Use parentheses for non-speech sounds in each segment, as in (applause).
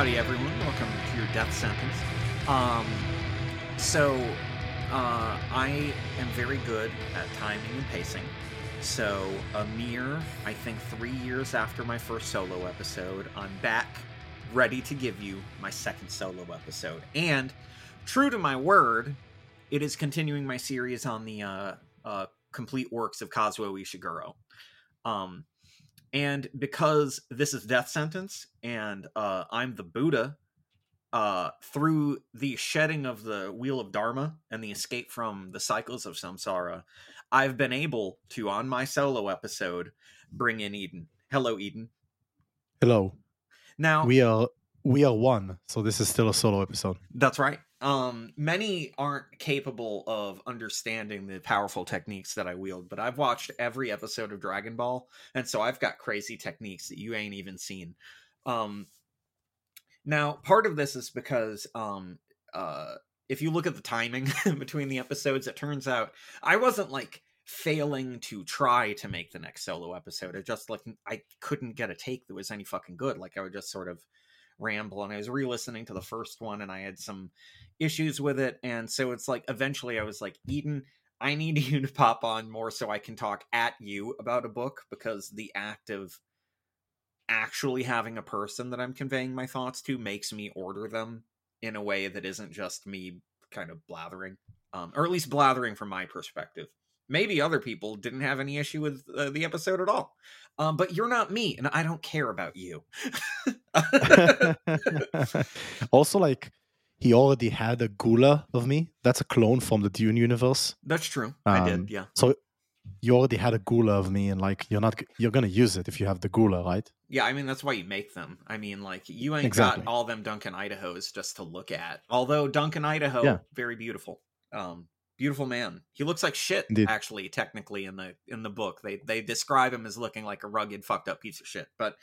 Howdy, everyone. Welcome to your death sentence. Um, so, uh, I am very good at timing and pacing. So, a mere, I think, three years after my first solo episode, I'm back ready to give you my second solo episode. And, true to my word, it is continuing my series on the uh, uh, complete works of Kazuo Ishiguro. Um, and because this is death sentence and uh, i'm the buddha uh, through the shedding of the wheel of dharma and the escape from the cycles of samsara i've been able to on my solo episode bring in eden hello eden Hello. now We are we are one, so this is still a solo episode. That's right. Um, many aren't capable of understanding the powerful techniques that I wield, but I've watched every episode of Dragon Ball, and so I've got crazy techniques that you ain't even seen. Um, now, part of this is because um, uh, if you look at the timing (laughs) between the episodes, it turns out I wasn't like failing to try to make the next solo episode. It just like I couldn't get a take that was any fucking good. Like I would just sort of ramble and I was re-listening to the first one and I had some issues with it and so it's like eventually I was like Eden I need (laughs) you to pop on more so I can talk at you about a book because the act of actually having a person that I'm conveying my thoughts to makes me order them in a way that isn't just me kind of blathering um, or at least blathering from my perspective maybe other people didn't have any issue with uh, the episode at all um, but you're not me and i don't care about you (laughs) also, like he already had a ghola of me. That's a clone from the Dune universe. that's true i Um, did yeah So you already had a ghola of me, and like you're not you're gonna use it if you have the ghola, right? yeah i mean that's why you make them i mean like you ain't Exactly. got all them duncan idahos just to look at although duncan idaho Yeah. very beautiful um beautiful man he looks like shit Indeed. actually technically in the in the book they they describe him as looking like a rugged fucked up piece of shit but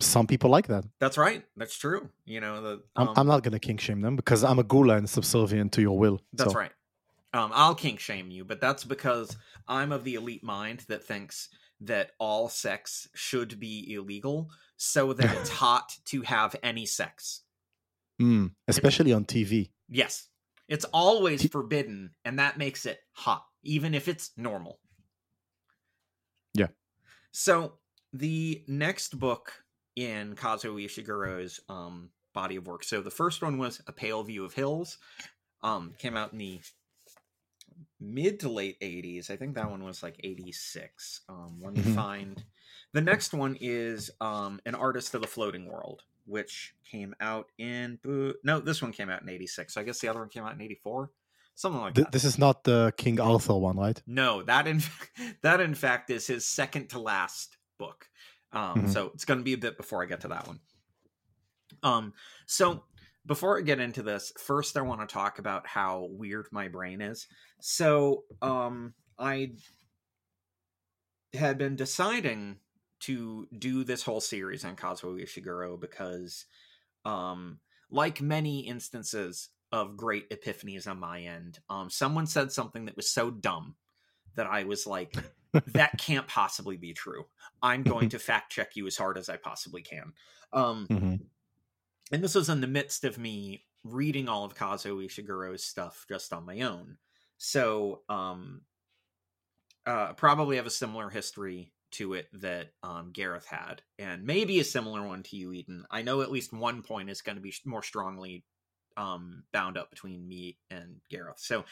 Some people like that. that's right that's true you know the I'm, um, I'm not gonna kink shame them because I'm a ghola and subservient to your will. That's so. right. Um, I'll kink shame you, but that's because I'm of the elite mind that thinks that all sex should be illegal so that it's (laughs) hot to have any sex. Mm, especially on TV. Yes. It's always forbidden, and that makes it hot, even if it's normal. Yeah. So the next book in Kazuo Ishiguro's um, body of work. So the first one was A Pale View of Hills. Um, came out in the mid to late 80s. I think that one was like 86. Um, let me Mhm. find. The next one is um, An Artist of the Floating World, which came out in. No, this one came out in 86. So I guess the other one came out in 84. Something like Th- that. this is not the King Arthur one, right? No, that in (laughs) that in fact is his second to last book. Um, Mhm. So it's going to be a bit before I get to that one. Um, so before I get into this, first I want to talk about how weird my brain is. So um, I had been deciding to do this whole series on Kazuo Ishiguro because, um, like many instances of great epiphanies on my end, um, someone said something that was so dumb that I was like, that (laughs) can't possibly be true. I'm going to fact check you as hard as I possibly can. Um, hmm and this was in the midst of me reading all of Kazuo Ishiguro's stuff just on my own. So, um, uh, probably have a similar history to it that um, Gareth had, and maybe a similar one to you, Eden. I know at least one point is going to be more strongly um, bound up between me and Gareth. So,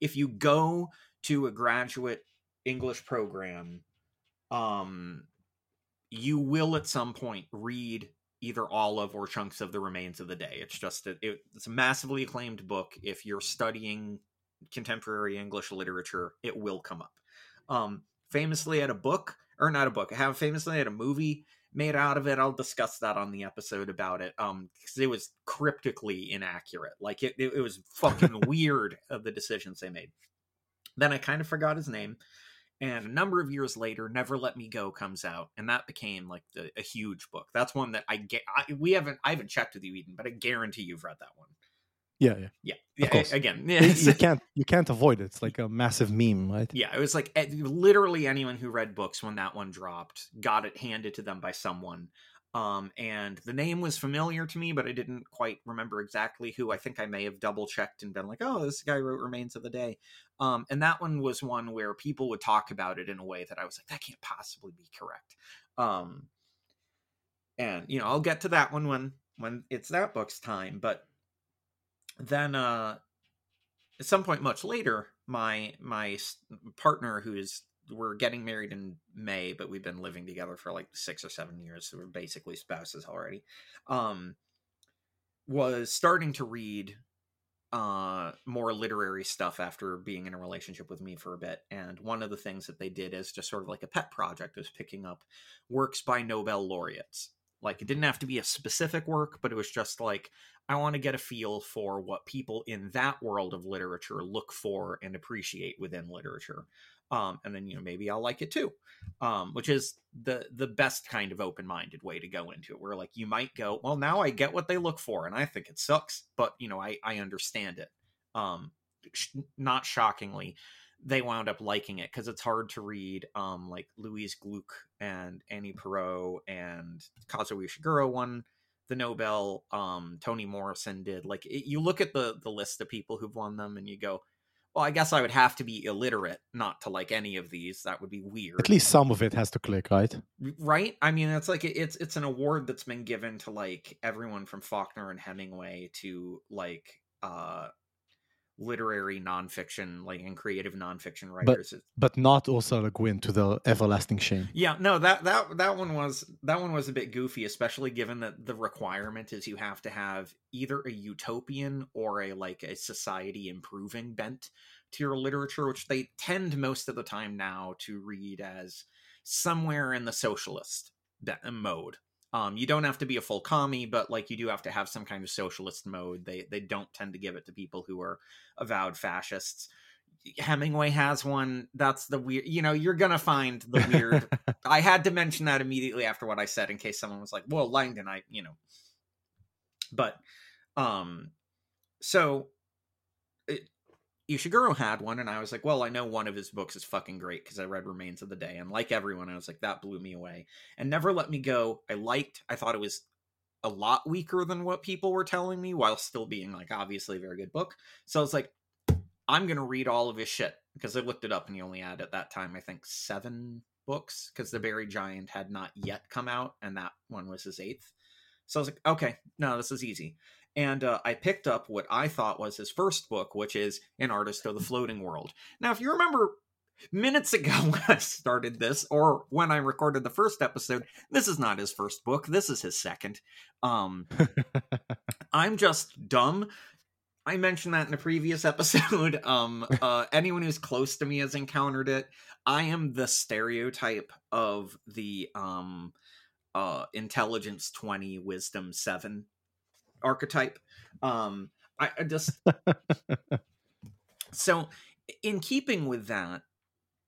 if you go to a graduate English program, um, you will at some point read either all of or chunks of the remains of the day. It's just a, it, it's a massively acclaimed book. If you're studying contemporary English literature, it will come up. Um, famously at a book or not a book. I have famously had a movie made out of it. I'll discuss that on the episode about it. Um, because it was cryptically inaccurate. Like it, it, it was fucking (laughs) weird of the decisions they made. Then I kind of forgot his name and a number of years later never let me go comes out and that became like the, a huge book that's one that i get I, we haven't i haven't checked with you eden but i guarantee you've read that one Yeah, yeah. yeah yeah again (laughs) you can't you can't avoid it. It's like a massive meme, right? yeah it was like eh, literally anyone who read books when that one dropped got it handed to them by someone Um, and the name was familiar to me, but I didn't quite remember exactly who. I think I may have double checked and been like, "Oh, this guy wrote Remains of the Day." Um, and that one was one where people would talk about it in a way that I was like, "That can't possibly be correct." Um, and you know, I'll get to that one when when it's that book's time. But then, uh, at some point much later, my my partner, who is we're getting married in May, but we've been living together for like six or seven years, so we're basically spouses already. Um, was starting to read uh more literary stuff after being in a relationship with me for a bit and one of the things that they did as just sort of like a pet project was picking up works by nobel laureates like it didn't have to be a specific work but it was just like i want to get a feel for what people in that world of literature look for and appreciate within literature um, and then you know maybe I'll like it too, um, which is the the best kind of open minded way to go into it. Where like you might go, well, now I get what they look for, and I think it sucks, but you know I I understand it. Um, sh- not shockingly, they wound up liking it because it's hard to read. Um, like Louise Gluck and Annie Ernaux and Kazuo Ishiguro won the Nobel. Um, Toni Morrison did. Like it, you look at the the list of people who've won them, and you go well, I guess I would have to be illiterate not to like any of these. That would be weird. At least some of it has to click, right? Right? I mean, it's like it's it's an award that's been given to like everyone from Faulkner and Hemingway to like uh literary nonfiction, like and creative nonfiction writers. But, but not also Le Guin to the everlasting shame. Yeah, no, that that that one was that one was a bit goofy, especially given that the requirement is you have to have either a utopian or a like a society improving bent to your literature, which they tend most of the time now to read as somewhere in the socialist mode. Um, you don't have to be a full commie, but like you do have to have some kind of socialist mode. They they don't tend to give it to people who are avowed fascists. Hemingway has one. That's the weird. You know, you're gonna find the weird. (laughs) I had to mention that immediately after what I said, in case someone was like, "Well, Langdon," I you know. But, um, so it, Ishiguro had one, and I was like, well, I know one of his books is fucking great because I read Remains of the Day. And like everyone, I was like, that blew me away. And Never Let Me Go, I liked. I thought it was a lot weaker than what people were telling me while still being like obviously a very good book. So I was like, I'm going to read all of his shit because I looked it up and he only had at that time, I think, seven books because The Buried Giant had not yet come out and that one was his eighth. So I was like, okay, no, this is easy and uh, I picked up what I thought was his first book, which is An Artist of the (laughs) Floating World. Now, if you remember minutes ago (laughs) when I started this, or when I recorded the first episode, this is not his first book. This is his second. Um, (laughs) I'm just dumb. I mentioned that in a previous episode. Um, uh, anyone who's close to me has encountered it. I am the stereotype of the um, uh, intelligence 20, wisdom 7 archetype. Um, I, I just (laughs) so in keeping with that,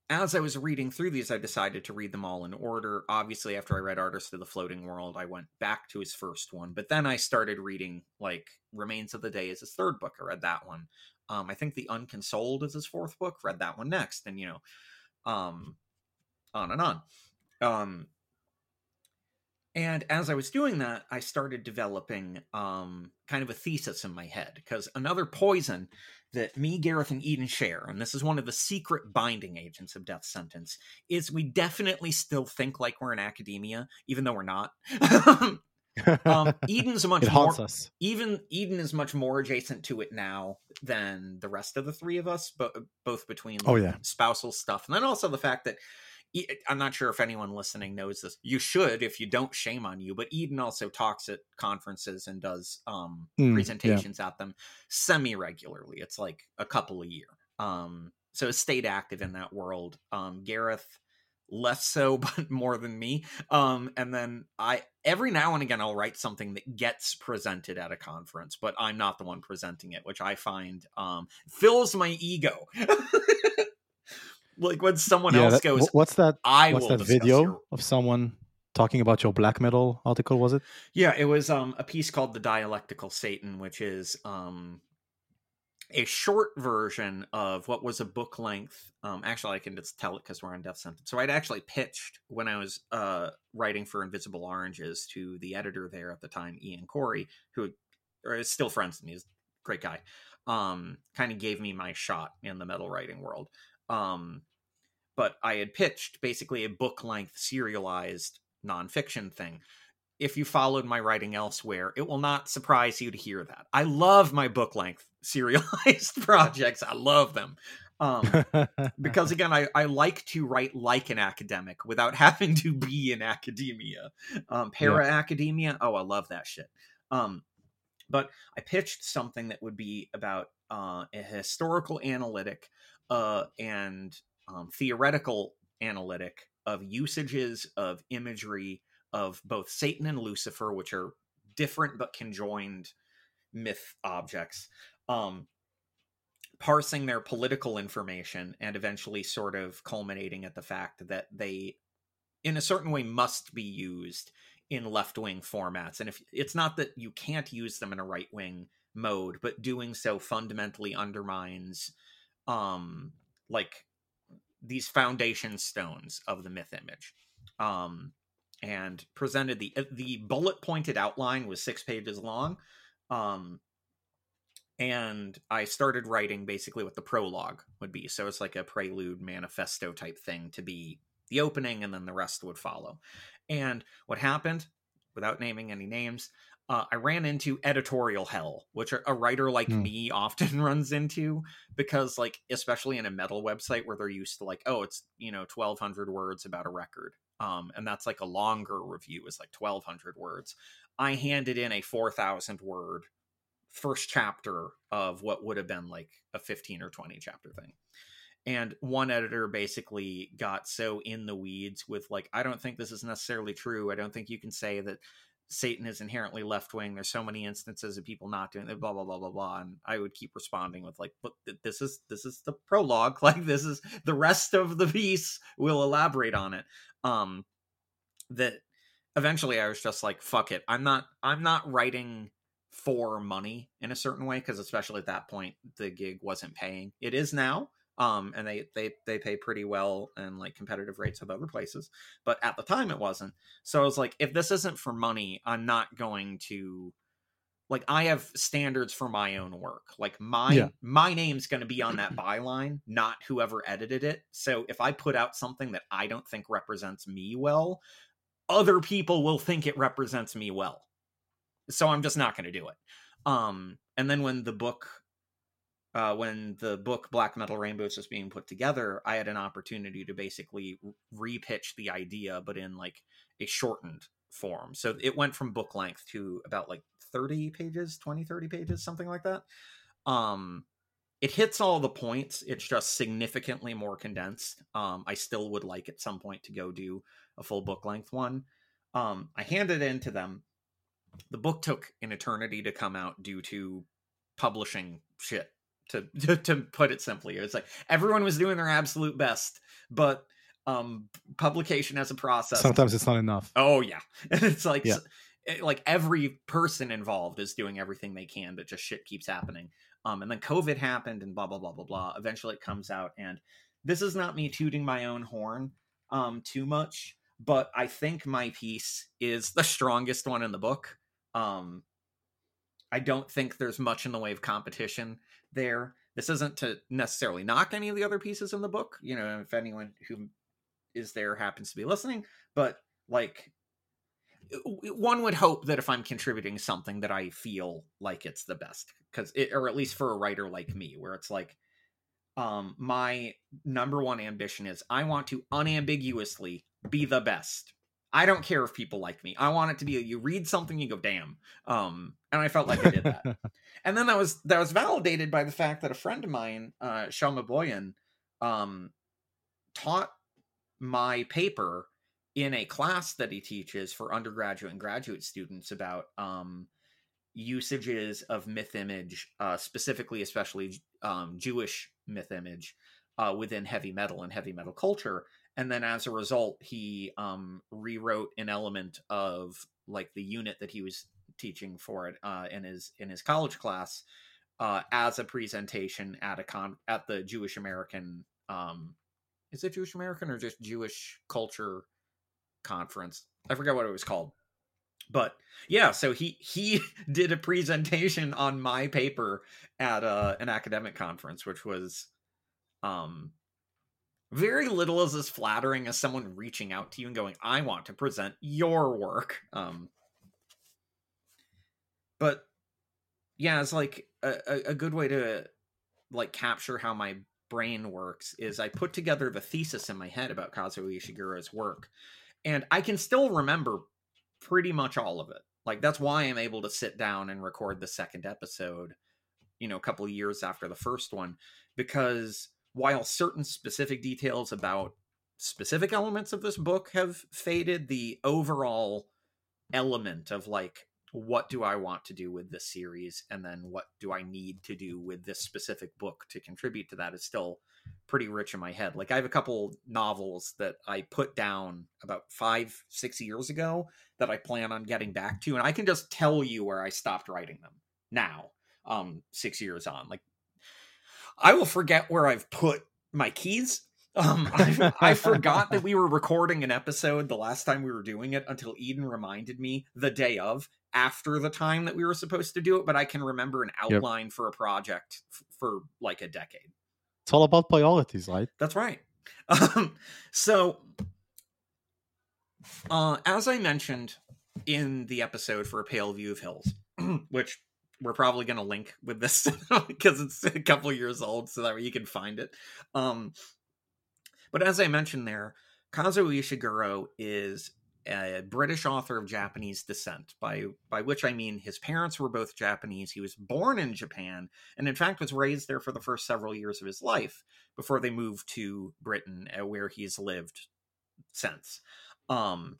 as I was reading through these, I decided to read them all in order. Obviously, after I read Artist of the Floating World, I went back to his first one, but then I started reading like Remains of the Day is his third book. I read that one. Um, I think The Unconsoled is his fourth book. Read that one next, and you know, um, on and on. Um, and as I was doing that, I started developing um, kind of a thesis in my head because another poison that me, Gareth, and Eden share, and this is one of the secret binding agents of Death Sentence, is we definitely still think like we're in academia, even though we're not. (laughs) um, Eden's (laughs) much more. Us. Even Eden is much more adjacent to it now than the rest of the three of us, but both between like, oh yeah spousal stuff, and then also the fact that I'm not sure if anyone listening knows this. You should, if you don't, shame on you. But Eden also talks at conferences and does um, mm, presentations yeah. at them semi regularly. It's like a couple a year. Um, so stayed active in that world. Um, Gareth less so, (laughs) but more than me. Um, and then I every now and again I'll write something that gets presented at a conference, but I'm not the one presenting it, which I find um, fills my ego. (laughs) like when someone yeah, else that, goes what's that i what's that video your... of someone talking about your black metal article was it yeah it was um a piece called the dialectical satan which is um a short version of what was a book length. Um, actually, I can just tell it because we're on death sentence. So I'd actually pitched when I was uh, writing for Invisible Oranges to the editor there at the time, Ian Corey, who is still friends with me. He's a great guy. Um, kind of gave me my shot in the metal writing world. Um, but I had pitched basically a book length serialized nonfiction thing if you followed my writing elsewhere, it will not surprise you to hear that. I love my book length (laughs) serialized (laughs) projects. I love them. Um, (laughs) because again, I, I like to write like an academic without having to be in academia. Um, para academia, oh, I love that shit. Um, but I pitched something that would be about uh, a historical analytic uh, and um, theoretical analytic of usages of imagery of both Satan and Lucifer, which are different but conjoined myth objects, um, parsing their political information and eventually sort of culminating at the fact that they, in a certain way, must be used in left wing formats. And if it's not that you can't use them in a right wing mode, but doing so fundamentally undermines, um, like these foundation stones of the myth image. Um, and presented the the bullet pointed outline was six pages long um and i started writing basically what the prologue would be so it's like a prelude manifesto type thing to be the opening and then the rest would follow and what happened without naming any names uh, I ran into editorial hell, which a writer like mm. me (laughs) often runs into because, like, especially in a metal website where they're used to, like, oh, it's, you know, 1200 words about a record um, and that's like a longer review is like 1200 words. I handed in a 4000 word first chapter of what would have been like a 15 or 20 chapter thing. And one editor basically got so in the weeds with like i don't think this is necessarily true. I don't think you can say that Satan is inherently left wing. There's so many instances of people not doing it, blah blah blah blah blah. And I would keep responding with like, "But this is this is the prologue. (laughs) Like this is the rest of the piece. We'll elaborate on it." Um, that eventually I was just like, "Fuck it. I'm not. I'm not writing." for money in a certain way because especially at that point the gig wasn't paying it is now um and they they they pay pretty well and like competitive rates of other places but at the time it wasn't. So i was like if this isn't for money i'm not going to like i have standards for my own work. Like my yeah. my name's going to be on that (clears throat) byline not whoever edited it. So if i put out something that i don't think represents me well other people will think it represents me well. So i'm just not going to do it. Um and then when the book uh, when the book Black Metal Rainbows was being put together, I had an opportunity to basically repitch the idea, but in like a shortened form. So it went from book length to about like 30 pages, 20, 30 pages, something like that. Um, it hits all the points. It's just significantly more condensed. Um, I still would like at some point to go do a full book length one. Um, I handed it in to them. The book took an eternity to come out due to publishing shit to, (laughs) to, to put it simply. It's like everyone was doing their absolute best, but um publication as a process sometimes it's not enough. Oh yeah. (laughs) It's like yeah. it, like every person involved is doing everything they can but just shit keeps happening. Um and then covid happened and blah blah blah blah blah. Eventually it comes out and this is not me tooting my own horn um too much but i think my piece is the strongest one in the book. Um i don't think there's much in the way of competition there. This isn't to necessarily knock any of the other pieces in the book, you know, if anyone who is there happens to be listening, but like one would hope that if I'm contributing something that I feel like it's the best it, or at least for a writer like me, where it's like, um, my number one ambition is I want to unambiguously be the best. I don't care if people like me. I want it to be a, you read something, you go, damn. Um, and I felt like I did that. (laughs) and then that was that was validated by the fact that a friend of mine, uh, Shelma Boyan, um, taught my paper in a class that he teaches for undergraduate and graduate students about um, usages of myth image, uh, specifically, especially um, Jewish myth image uh, within heavy metal and heavy metal culture. And then as a result, he um, rewrote an element of like the unit that he was teaching for it uh, in his in his college class uh, as a presentation at a con at the Jewish American um is it Jewish American or just Jewish culture conference? I forget what it was called. But yeah, so he he (laughs) did a presentation on my paper at uh, an academic conference, which was um very little is as flattering as someone reaching out to you and going, "I want to present your work." Um, but yeah, it's like a, a good way to like capture how my brain works is I put together the thesis in my head about Kazuo Ishiguro's work, and I can still remember pretty much all of it. Like that's why I'm able to sit down and record the second episode, you know, a couple years after the first one, because while certain specific details about specific elements of this book have faded, the overall element of like what do I want to do with this series, and then what do I need to do with this specific book to contribute to that is still pretty rich in my head. Like I have a couple novels that I put down about five, six years ago that I plan on getting back to, and I can just tell you where I stopped writing them now, um, six years on. Like I will forget where I've put my keys um, (laughs) I, I, forgot that we were recording an episode the last time we were doing it until Eden reminded me the day of, after the time that we were supposed to do it. But I can remember an outline yep. for a project f- for like a decade. It's all about priorities, right? That's right. (laughs) Um, so, uh, as I mentioned in the episode for A Pale View of Hills, (clears throat) which we're probably going to link with this (laughs) because it's a couple years old so that way you can find it. Um, but as I mentioned there, Kazuo Ishiguro is a British author of Japanese descent, by by which I mean his parents were both Japanese. He was born in Japan, and in fact was raised there for the first several years of his life before they moved to Britain, uh, where he's lived since. Um,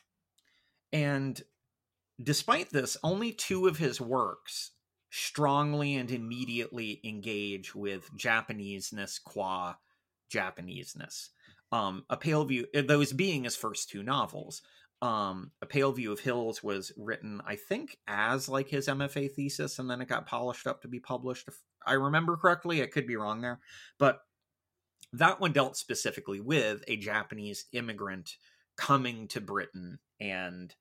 and despite this, only two of his works strongly and immediately engage with Japaneseness qua Japaneseness. Um a pale view uh, those being his first two novels. Um a pale view of hills was written i think as like his mfa thesis and then it got polished up to be published if i remember correctly. I could be wrong there. But that one dealt specifically with a japanese immigrant coming to britain and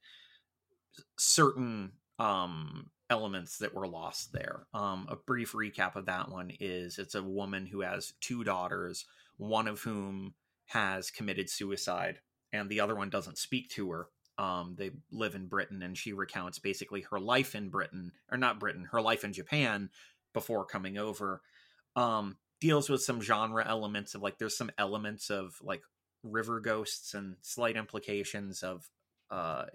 certain um elements that were lost there um a brief recap of that one is it's a woman who has two daughters one of whom has committed suicide and the other one doesn't speak to her. Um, they live in Britain and she recounts basically her life in Britain, or not Britain, her life in Japan before coming over. Um, deals with some genre elements of like there's some elements of like river ghosts and slight implications of uh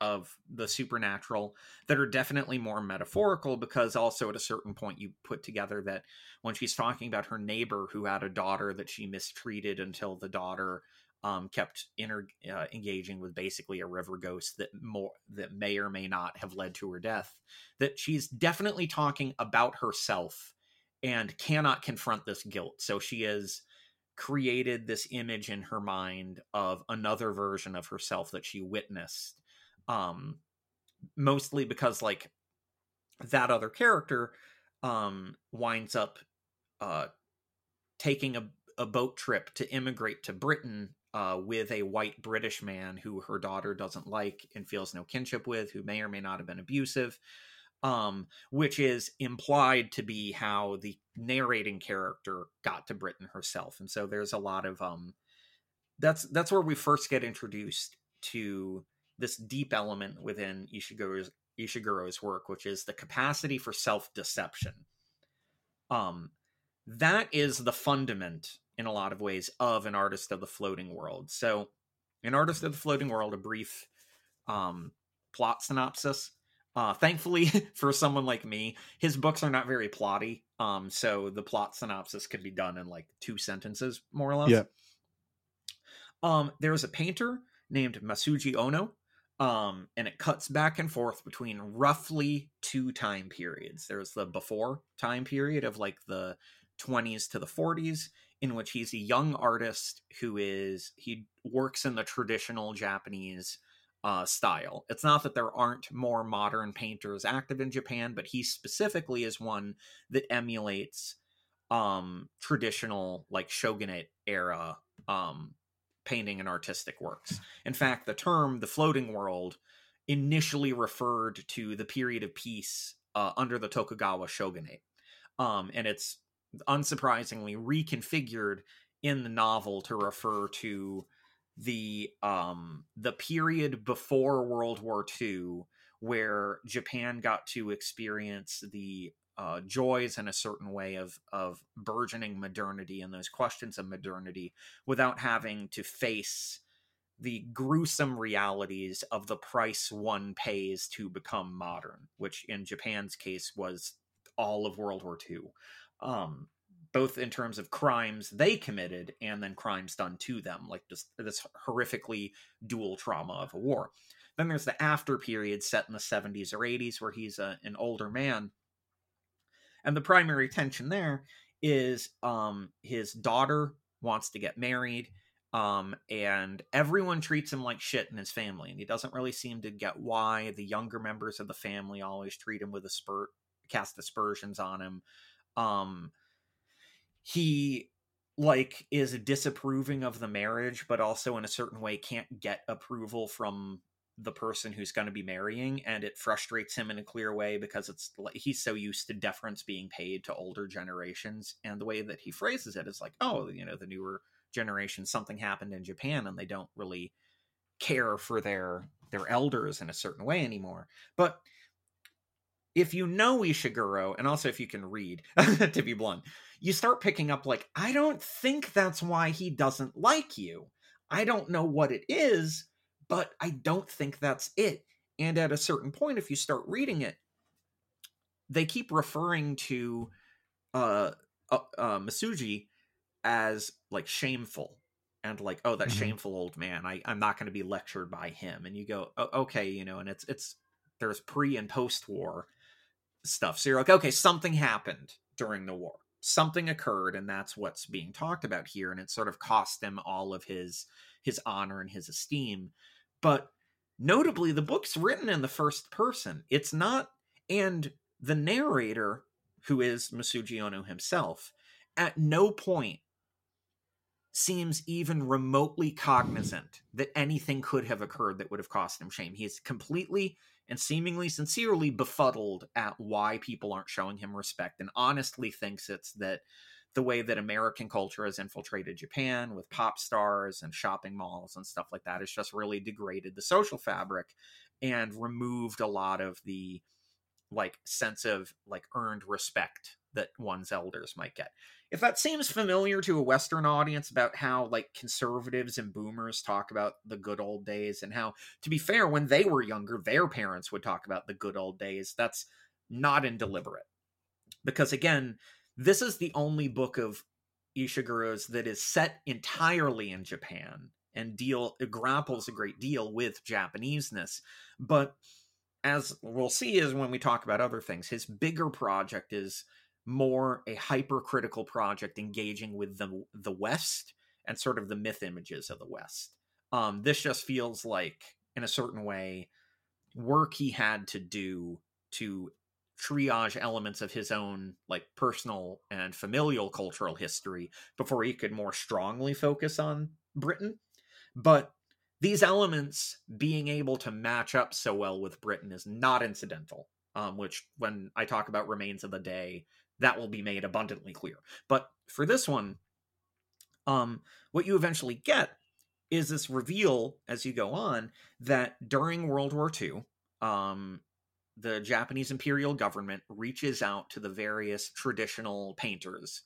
of the supernatural that are definitely more metaphorical because also at a certain point you put together that when she's talking about her neighbor who had a daughter that she mistreated until the daughter um, kept inter- uh, engaging with basically a river ghost that more that may or may not have led to her death that she's definitely talking about herself and cannot confront this guilt. So she has created this image in her mind of another version of herself that she witnessed um mostly because like that other character um winds up uh taking a, a boat trip to immigrate to Britain uh, with a white British man who her daughter doesn't like and feels no kinship with, who may or may not have been abusive, um, which is implied to be how the narrating character got to Britain herself. And so there's a lot of um, that's that's where we first get introduced to this deep element within Ishiguro's Ishiguro's work, which is the capacity for self-deception. Um, that is the fundament in a lot of ways of an artist of the floating world. So, an artist of the floating world, a brief um, plot synopsis. Uh, thankfully, (laughs) for someone like me, his books are not very plotty. Um, so the plot synopsis could be done in like two sentences, more or less. Yeah. Um, there is a painter named Masuji Ono um, and it cuts back and forth between roughly two time periods. There's the before time period of like the 20s to the 40s, in which he's a young artist who is he works in the traditional Japanese uh, style. It's not that there aren't more modern painters active in Japan, but he specifically is one that emulates um, traditional like shogunate era um, painting and artistic works. In fact, the term the floating world initially referred to the period of peace uh, under the Tokugawa shogunate. Um, and it's unsurprisingly reconfigured in the novel to refer to the um the period before World War II where Japan got to experience the uh, joys in a certain way of of burgeoning modernity and those questions of modernity without having to face the gruesome realities of the price one pays to become modern, which in Japan's case was all of World War II. Um, both in terms of crimes they committed and then crimes done to them, like just this horrifically dual trauma of a war. Then there's the after period set in the 70s or 80s where he's a, an older man. And the primary tension there is um, his daughter wants to get married, um, and everyone treats him like shit in his family, and he doesn't really seem to get why the younger members of the family always treat him with a spurt, cast aspersions on him. Um, he like is disapproving of the marriage but also in a certain way can't get approval from the person who's going to be marrying and it frustrates him in a clear way because it's like he's so used to deference being paid to older generations and the way that he phrases it is like oh you know the newer generation something happened in Japan and they don't really care for their their elders in a certain way anymore but if you know Ishiguro, and also if you can read, (laughs) to be blunt, you start picking up like, I don't think that's why he doesn't like you. I don't know what it is, but I don't think that's it. And at a certain point, if you start reading it, they keep referring to uh, uh, uh Masuji as like shameful and like, oh, that mm-hmm. shameful old man. I, I'm not going to be lectured by him. And you go, oh, okay, you know, and it's it's there's pre and post war stuff. So you're like, okay, something happened during the war. Something occurred, and that's what's being talked about here. And it sort of cost him all of his his honor and his esteem. But notably, the book's written in the first person. It's not, and the narrator, who is Masuji Ono himself, at no point seems even remotely cognizant that anything could have occurred that would have cost him shame. He is completely and seemingly sincerely befuddled at why people aren't showing him respect and honestly thinks it's that the way that American culture has infiltrated Japan with pop stars and shopping malls and stuff like that has just really degraded the social fabric and removed a lot of the like sense of like earned respect that one's elders might get. If that seems familiar to a western audience about how like conservatives and boomers talk about the good old days and how to be fair when they were younger their parents would talk about the good old days that's not indeliberate. Because again this is the only book of ishiguro's that is set entirely in japan and deal grapples a great deal with japaneseness but as we'll see is when we talk about other things his bigger project is more a hypercritical project engaging with the the West and sort of the myth images of the West. Um, this just feels like, in a certain way, work he had to do to triage elements of his own like personal and familial cultural history before he could more strongly focus on Britain. But these elements being able to match up so well with Britain is not incidental. Um, which, when I talk about Remains of the Day, that will be made abundantly clear. But for this one, um, what you eventually get is this reveal as you go on that during World War II, um, the Japanese imperial government reaches out to the various traditional painters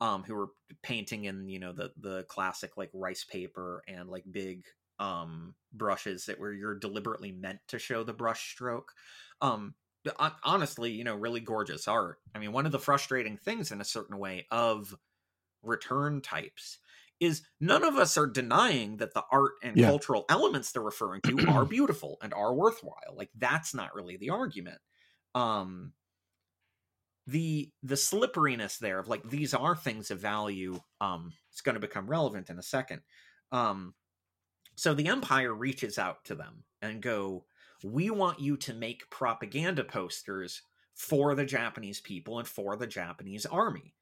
um, who were painting in you know the the classic like rice paper and like big um, brushes that were you're deliberately meant to show the brush stroke. Um, honestly, you know, really gorgeous art. I mean, one of the frustrating things in a certain way of return types is none of us are denying that the art and yeah. cultural elements they're referring to are (clears throat) beautiful and are worthwhile. Like that's not really the argument. Um the the slipperiness there of like these are things of value um it's going to become relevant in a second. Um so the empire reaches out to them and go, "We want you to make propaganda posters for the Japanese people and for the Japanese army."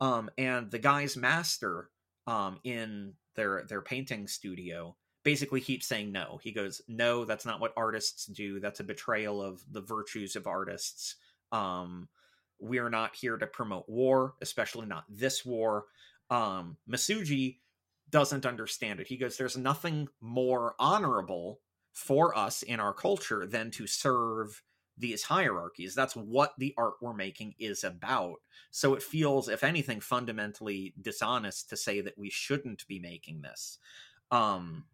Um, and the guy's master um, in their their painting studio basically keeps saying no. He goes, "No, that's not what artists do. That's a betrayal of the virtues of artists. Um, we're not here to promote war, especially not this war." Um, Masuji doesn't understand it. He goes, "There's nothing more honorable for us in our culture than to serve these hierarchies. That's what the art we're making is about. So it feels, if anything, fundamentally dishonest to say that we shouldn't be making this." Um,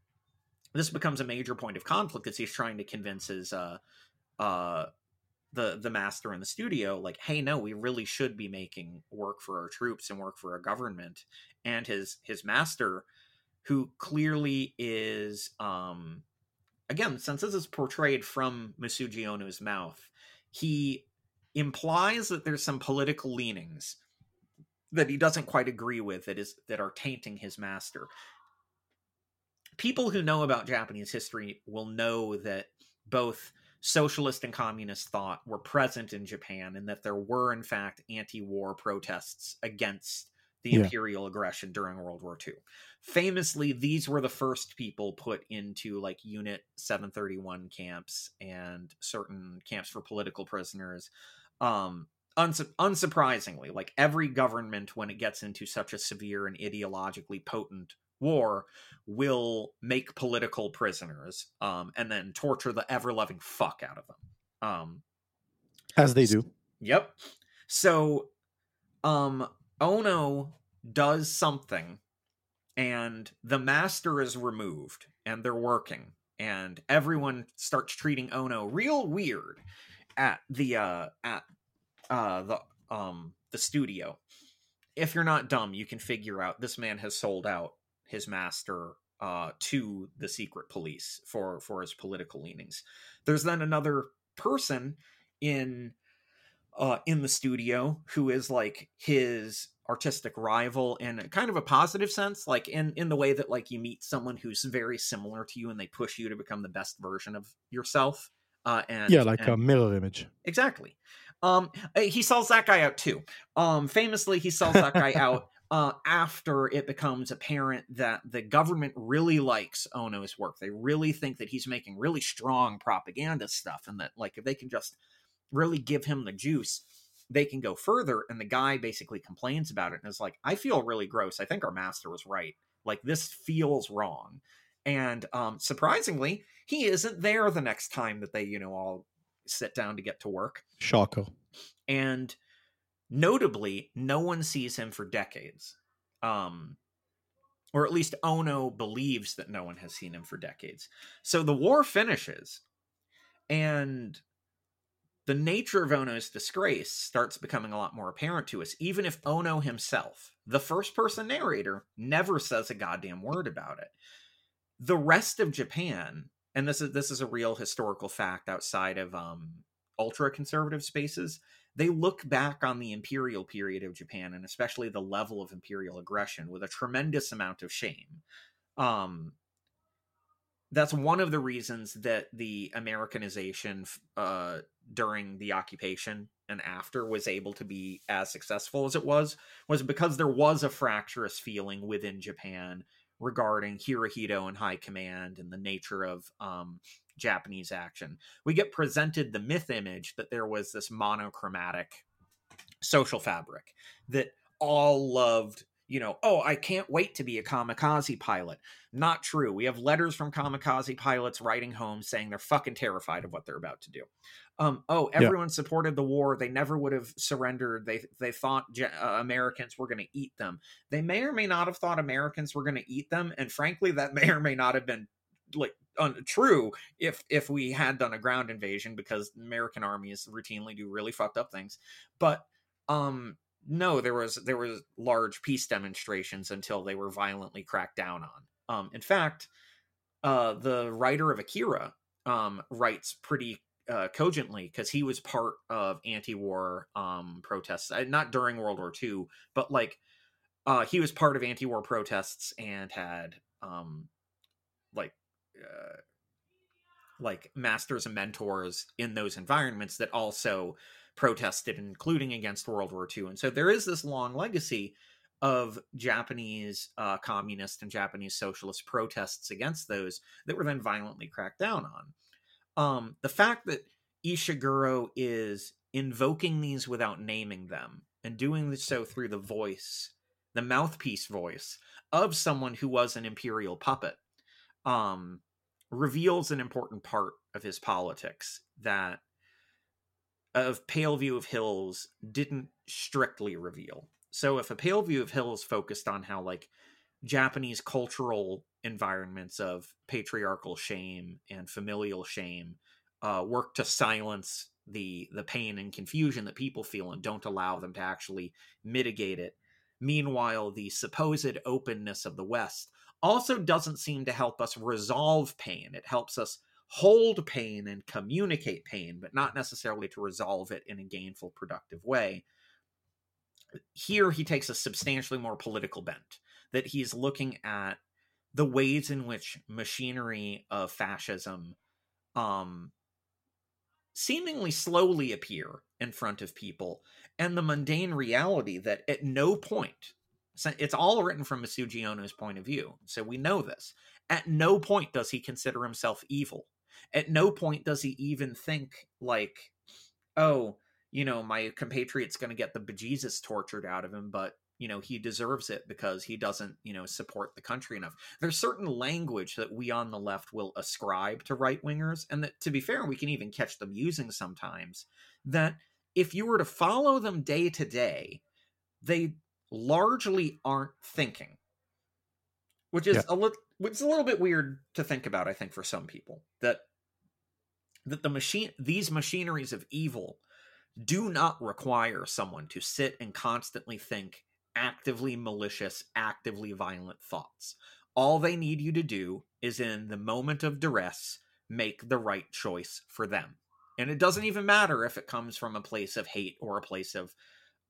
this becomes a major point of conflict as he's trying to convince his uh uh the the master in the studio like hey no we really should be making work for our troops and work for our government and his his master who clearly is um again since this is portrayed from Masuji Ono's mouth he implies that there's some political leanings that he doesn't quite agree with that is that are tainting his master. People who know about Japanese history will know that both socialist and communist thought were present in Japan and that there were, in fact, anti war protests against the yeah. imperial aggression during World War II. Famously, these were the first people put into like Unit 731 camps and certain camps for political prisoners. Um, unsurprisingly, like every government, when it gets into such a severe and ideologically potent war will make political prisoners um, and then torture the ever loving fuck out of them. Um, As they do. Yep. So, um, Ono does something, and the master is removed, and they're working, and everyone starts treating Ono real weird at the uh at uh the um the studio. If you're not dumb, you can figure out this man has sold out his master uh, to the secret police for for his political leanings. There's then another person in uh, in the studio who is like his artistic rival in kind of a positive sense like in in the way that like you meet someone who's very similar to you and they push you to become the best version of yourself uh and yeah like and, a mirror image. Exactly. Um uh, he sells that guy out too. Um famously he sells that guy (laughs) out uh, after it becomes apparent that the government really likes Ono's work. They really think that he's making really strong propaganda stuff, and that like if they can just really give him the juice, they can go further. And the guy basically complains about it and is like, "I feel really gross. I think our master was right. Like this feels wrong." And um, surprisingly, he isn't there the next time that they, you know, all sit down to get to work. Shocker. And Notably, no one sees him for decades. Um, or at least Ono believes that no one has seen him for decades. So the war finishes, and the nature of Ono's disgrace starts becoming a lot more apparent to us, even if Ono himself, the first person narrator, never says a goddamn word about it. The rest of Japan, and this is this is a real historical fact outside of um, ultra conservative spaces, they look back on the imperial period of Japan and especially the level of imperial aggression with a tremendous amount of shame. Um, that's one of the reasons that the Americanization uh, during the occupation and after was able to be as successful as it was was because there was a fractious feeling within Japan regarding Hirohito and high command and the nature of um, Japanese action. We get presented the myth image that there was this monochromatic social fabric that all loved you know, oh, I can't wait to be a kamikaze pilot. Not true. We have letters from kamikaze pilots writing home saying they're fucking terrified of what they're about to do. Um, oh, everyone yeah. supported the war. They never would have surrendered. They they thought uh, Americans were going to eat them. They may or may not have thought Americans were going to eat them, and frankly, that (laughs) may or may not have been like untrue if if we had done a ground invasion because American armies routinely do really fucked up things. But um no, there was there was large peace demonstrations until they were violently cracked down on. Um in fact, uh the writer of Akira um writes pretty uh, cogently because he was part of anti-war um, protests, uh, not during World War II, but like uh, he was part of anti-war protests and had um, like uh, like masters and mentors in those environments that also protested, including against World War II. And so there is this long legacy of Japanese uh, communist and Japanese socialist protests against those that were then violently cracked down on. Um, the fact that Ishiguro is invoking these without naming them and doing so through the voice, the mouthpiece voice of someone who was an imperial puppet, um, reveals an important part of his politics that of Pale View of Hills didn't strictly reveal. So if a Pale View of Hills focused on how like Japanese cultural environments of patriarchal shame and familial shame uh, work to silence the the pain and confusion that people feel and don't allow them to actually mitigate it. Meanwhile, the supposed openness of the West also doesn't seem to help us resolve pain. It helps us hold pain and communicate pain, but not necessarily to resolve it in a gainful, productive way. Here, he takes a substantially more political bent, that he's looking at the ways in which machinery of fascism um, seemingly slowly appear in front of people, and the mundane reality that at no point, it's all written from Masuji Ono's point of view, so we know this. At no point does he consider himself evil at no point does he even think like, oh, you know, my compatriot's going to get the bejesus tortured out of him, but you know he deserves it because he doesn't you know support the country enough there's certain language that we on the left will ascribe to right wingers and that to be fair we can even catch them using sometimes that if you were to follow them day to day they largely aren't thinking which is yeah. a little which is a little bit weird to think about i think for some people that that the machine these machineries of evil do not require someone to sit and constantly think actively malicious, actively violent thoughts. All they need you to do is in the moment of duress make the right choice for them. And it doesn't even matter if it comes from a place of hate or a place of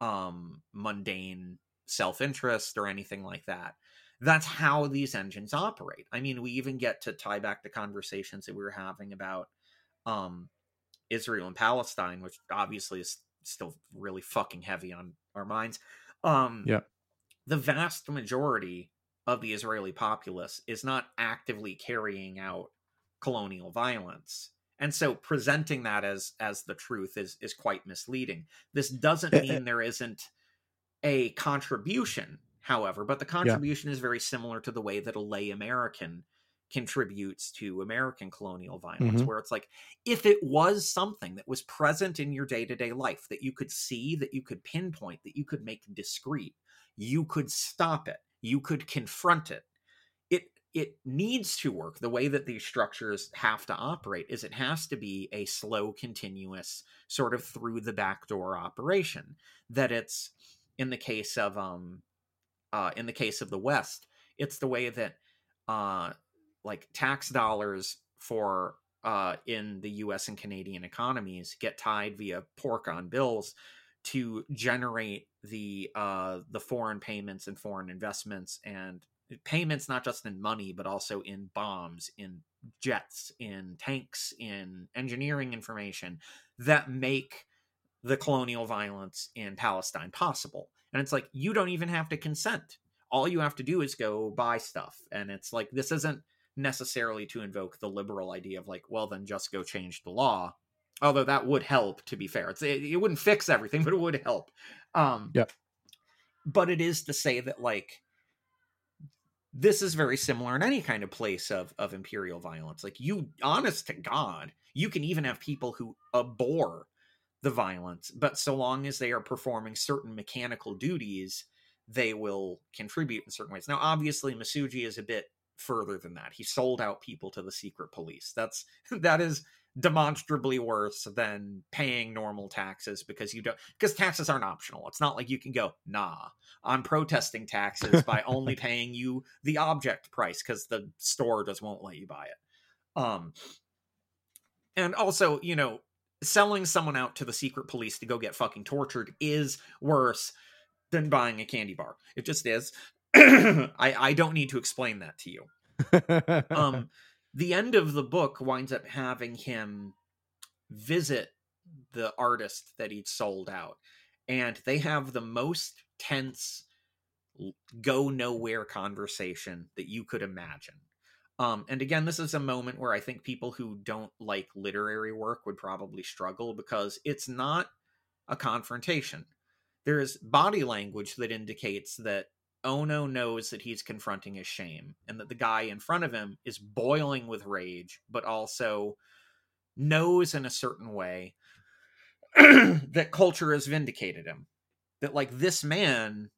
um mundane self-interest or anything like that. That's how these engines operate. I mean, we even get to tie back to conversations that we were having about um, Israel and Palestine, which obviously is still really fucking heavy on our minds. Um, yeah. The vast majority of the Israeli populace is not actively carrying out colonial violence. And so presenting that as as the truth is is quite misleading. This doesn't mean there isn't a contribution, however, but the contribution yeah. is very similar to the way that a lay American contributes to American colonial violence, mm-hmm. where it's like if it was something that was present in your day to day life that you could see, that you could pinpoint, that you could make discreet, you could stop it, you could confront it. It it needs to work. The way that these structures have to operate is it has to be a slow, continuous, sort of through the back door operation. That it's in the case of um uh in the case of the West, it's the way that uh like tax dollars for uh, in the U.S. and Canadian economies get tied via pork on bills to generate the uh, the foreign payments and foreign investments and payments not just in money but also in bombs, in jets, in tanks, in engineering information that make the colonial violence in Palestine possible. And it's like you don't even have to consent. All you have to do is go buy stuff. And it's like this isn't necessarily to invoke the liberal idea of like, well, then just go change the law. Although that would help, to be fair. It's, it, it wouldn't fix everything, (laughs) but it would help. Um, yeah. But it is to say that like this is very similar in any kind of place of of imperial violence. Like you, honest to God, you can even have people who abhor the violence, but so long as they are performing certain mechanical duties, they will contribute in certain ways. Now, obviously, Masuji is a bit further than that. He sold out people to the secret police. That's (laughs) that is demonstrably worse than paying normal taxes because you don't because taxes aren't optional. It's not like you can go, nah, I'm protesting taxes by only (laughs) paying you the object price because the store just won't let you buy it. Um and also, you know, selling someone out to the secret police to go get fucking tortured is worse than buying a candy bar. It just is. (coughs) I I don't need to explain that to you. (laughs) um, the end of the book winds up having him visit the artist that he'd sold out and they have the most tense go nowhere conversation that you could imagine um, and again this is a moment where i think people who don't like literary work would probably struggle because it's not a confrontation there is body language that indicates that ono knows that he's confronting his shame and that the guy in front of him is boiling with rage but also knows in a certain way (clears throat) that culture has vindicated him. That like this man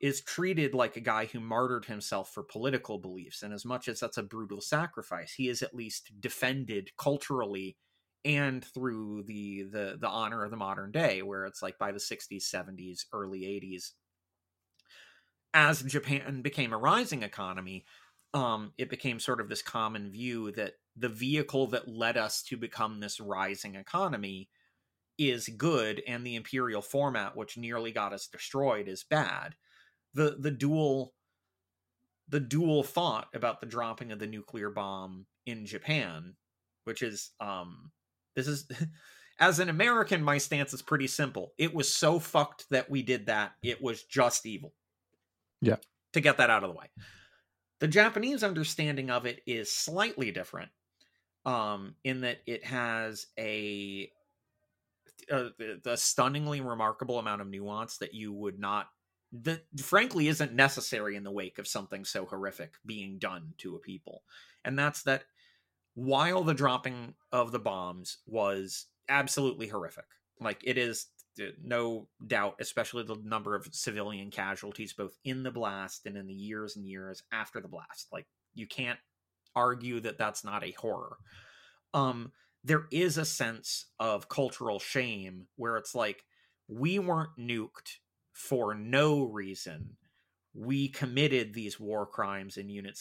is treated like a guy who martyred himself for political beliefs and as much as that's a brutal sacrifice he is at least defended culturally and through the the the honor of the modern day where it's like by the 60s 70s early 80s as japan became a rising economy um it became sort of this common view that the vehicle that led us to become this rising economy is good and the imperial format which nearly got us destroyed is bad. The the dual the dual thought about the dropping of the nuclear bomb in Japan which is um this is (laughs) as an american my stance is pretty simple. It was so fucked that we did that. It was just evil yeah. to get that out of the way. The japanese understanding of it is slightly different um in that it has a a, a stunningly remarkable amount of nuance that you would not that frankly isn't necessary in the wake of something so horrific being done to a people. And that's that while the dropping of the bombs was absolutely horrific like it is uh, no doubt especially the number of civilian casualties both in the blast and in the years and years after the blast like you can't argue that that's not a horror um there is a sense of cultural shame where it's like we weren't nuked for no reason. We committed these war crimes in Unit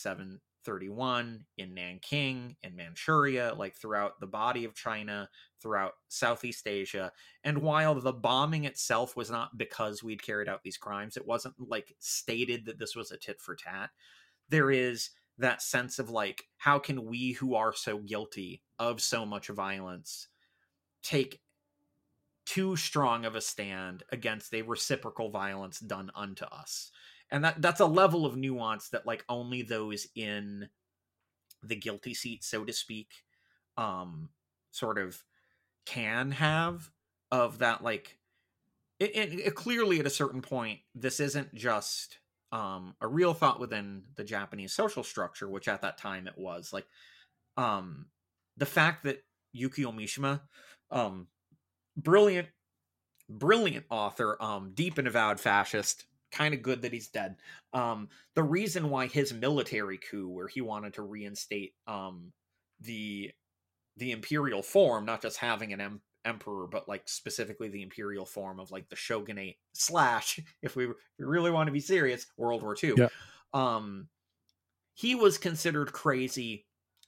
731, in Nanking, in Manchuria, like throughout the body of China, throughout Southeast Asia. And while the bombing itself was not because we'd carried out these crimes, it wasn't like stated that this was a tit for tat. There is that sense of like how can we who are so guilty of so much violence take too strong of a stand against a reciprocal violence done unto us and that that's a level of nuance that like only those in the guilty seat so to speak um sort of can have of that like it, it, it clearly at a certain point this isn't just um, a real thought within the Japanese social structure, which at that time it was like um, the fact that Yukio Mishima, um, brilliant, brilliant author, um, deep and avowed fascist, kind of good that he's dead. Um, the reason why his military coup, where he wanted to reinstate um, the the imperial form, not just having an em- emperor, but like specifically the imperial form of like the shogunate slash, (laughs) if we, if we really want to be serious, World War II. Yeah. Um, he was considered crazy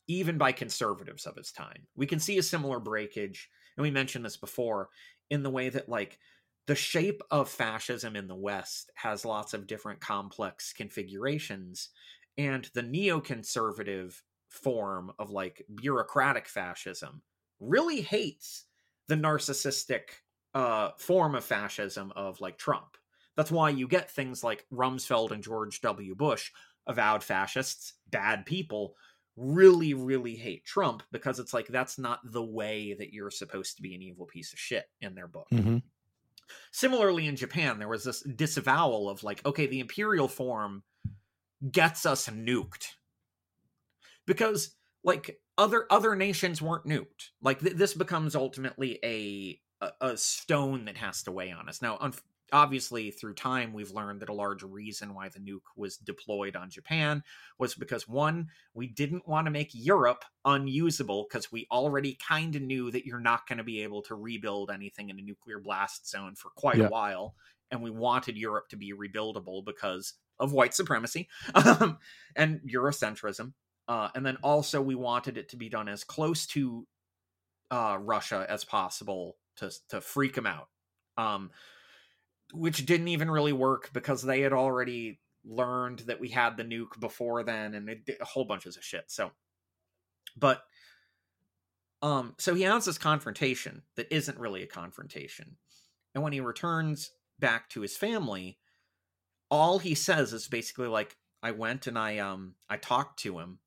even by conservatives of his time. We can see a similar breakage, and we mentioned this before, in the way that like the shape of fascism in the West has lots of different complex configurations, and the neoconservative form of like bureaucratic fascism really hates the narcissistic uh, form of fascism of like Trump. That's why you get things like Rumsfeld and George W. Bush, avowed fascists, bad people, really, really hate Trump because it's like that's not the way that you're supposed to be an evil piece of shit in their book. Mm-hmm. Similarly, in Japan, there was this disavowal of like, okay, the imperial form gets us nuked because like other other nations weren't nuked. Like th- this becomes ultimately a, a, a stone that has to weigh on us. Now, un- obviously, through time, we've learned that a large reason why the nuke was deployed on Japan was because one, we didn't want to make Europe unusable because we already kind of knew that you're not going to be able to rebuild anything in a nuclear blast zone for quite Yeah. a while, and we wanted Europe to be rebuildable because of white supremacy (laughs) and Eurocentrism. Uh, and then also we wanted it to be done as close to uh, Russia as possible to to freak them out, um, which didn't even really work because they had already learned that we had the nuke before then, and it, a whole bunch of shit. So but um so he has this confrontation that isn't really a confrontation and when he returns back to his family all he says is basically like i went and i um i talked to him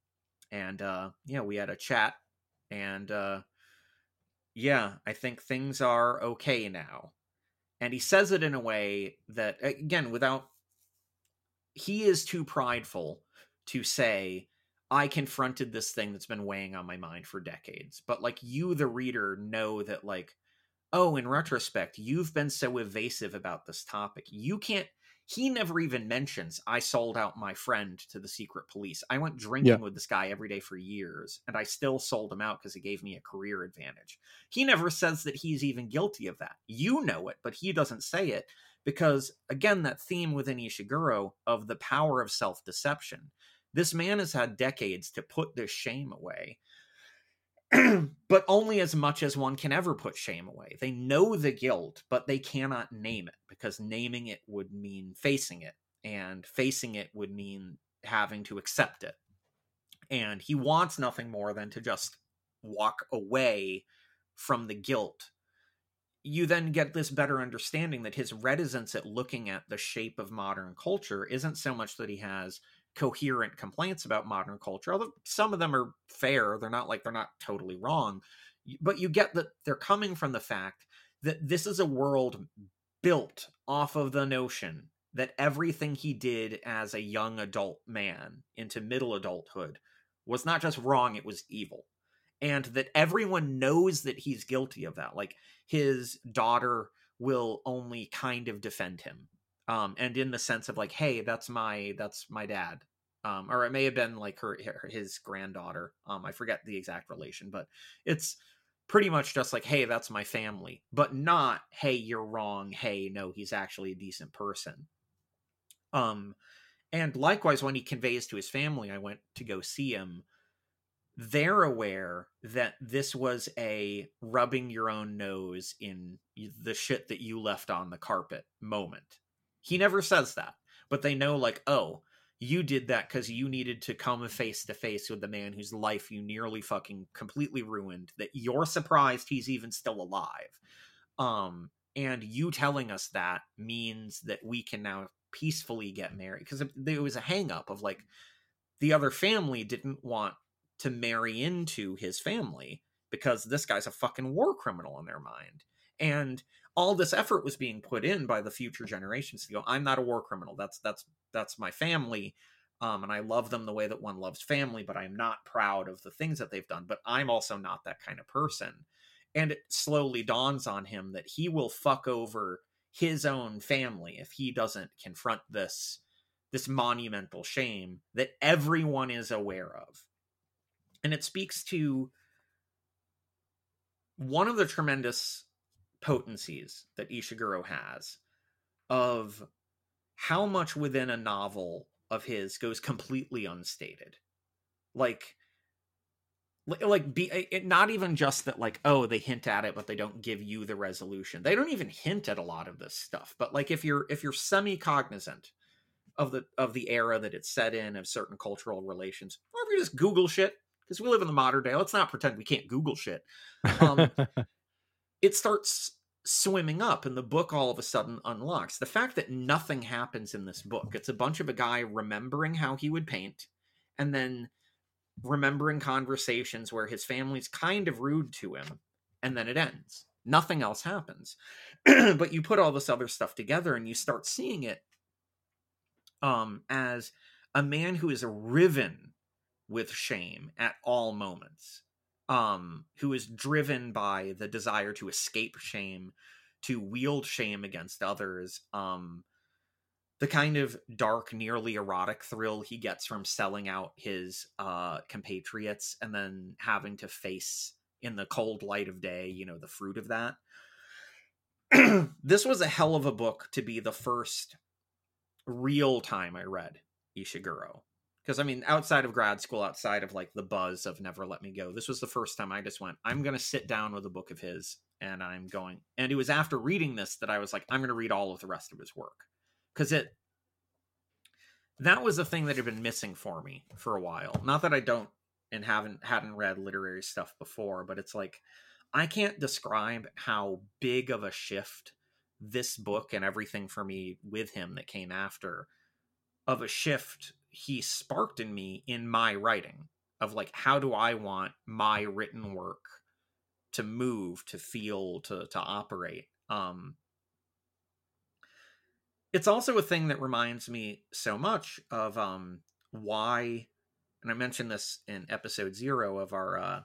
and uh yeah we had a chat and uh yeah i think things are okay now and he says it in a way that again without he is too prideful to say i confronted this thing that's been weighing on my mind for decades. But like you the reader know that like oh in retrospect you've been so evasive about this topic. You can't he never even mentions I sold out my friend to the secret police. I went drinking yeah. with this guy every day for years, and I still sold him out because he gave me a career advantage. He never says that he's even guilty of that. You know it, but he doesn't say it because, again, that theme within Ishiguro of the power of self deception. This man has had decades to put this shame away. (clears throat) but only as much as one can ever put shame away. They know the guilt, but they cannot name it because naming it would mean facing it, and facing it would mean having to accept it. And he wants nothing more than to just walk away from the guilt. You then get this better understanding that his reticence at looking at the shape of modern culture isn't so much that he has coherent complaints about modern culture although some of them are fair they're not like they're not totally wrong but you get that they're coming from the fact that this is a world built off of the notion that everything he did as a young adult man into middle adulthood was not just wrong it was evil. And that everyone knows that he's guilty of that like his daughter will only kind of defend him um, and in the sense of like, hey, that's my that's my dad, um, or it may have been like her, her his granddaughter. Um, I forget the exact relation, but it's pretty much just like, hey, that's my family, but not, hey, you're wrong. Hey, no, he's actually a decent person. Um, and likewise, when he conveys to his family, I went to go see him. They're aware that this was a rubbing your own nose in the shit that you left on the carpet moment he never says that, but they know, like, oh, you did that because you needed to come face to face with the man whose life you nearly fucking completely ruined. That you're surprised he's even still alive. Um, and you telling us that means that we can now peacefully get married because there was a hangup of like the other family didn't want to marry into his family because this guy's a fucking war criminal in their mind. And all this effort was being put in by the future generations to go i'm not a war criminal. That's that's that's my family um, and i love them the way that one loves family but i'm not proud of the things that they've done but i'm also not that kind of person. And it slowly dawns on him that he will fuck over his own family if he doesn't confront this this monumental shame that everyone is aware of. And it speaks to one of the tremendous potencies that Ishiguro has of how much within a novel of his goes completely unstated. Like like be it, not even just that like oh they hint at it but they don't give you the resolution. They don't even hint at a lot of this stuff but like if you're if you're semi cognizant of the of the era that it's set in of certain cultural relations or if you just google shit? Because we live in the modern day. Let's not pretend we can't google shit. Um, (laughs) it starts swimming up and the book all of a sudden unlocks. The fact that nothing happens in this book it's a bunch of a guy remembering how he would paint and then remembering conversations where his family's kind of rude to him and then it ends. Nothing else happens. (clears throat) But you put all this other stuff together and you start seeing it um as a man who is riven with shame at all moments um, who is driven by the desire to escape shame, to wield shame against others. Um, the kind of dark, nearly erotic thrill he gets from selling out his uh, compatriots and then having to face in the cold light of day, you know, the fruit of that. (clears throat) this was a hell of a book to be the first real time I read Ishiguro because I mean, outside of grad school, outside of like the buzz of Never Let Me Go, this was the first time I just went, I'm going to sit down with a book of his and I'm going. And it was after reading this that I was like, I'm going to read all of the rest of his work because it that was a thing that had been missing for me for a while. Not that I don't and haven't hadn't read literary stuff before, but it's like I can't describe how big of a shift this book and everything for me with him that came after of a shift he sparked in me in my writing of like how do I want my written work to move, to feel, to to operate. Um it's also a thing that reminds me so much of um why and I mentioned this in episode 0 of our uh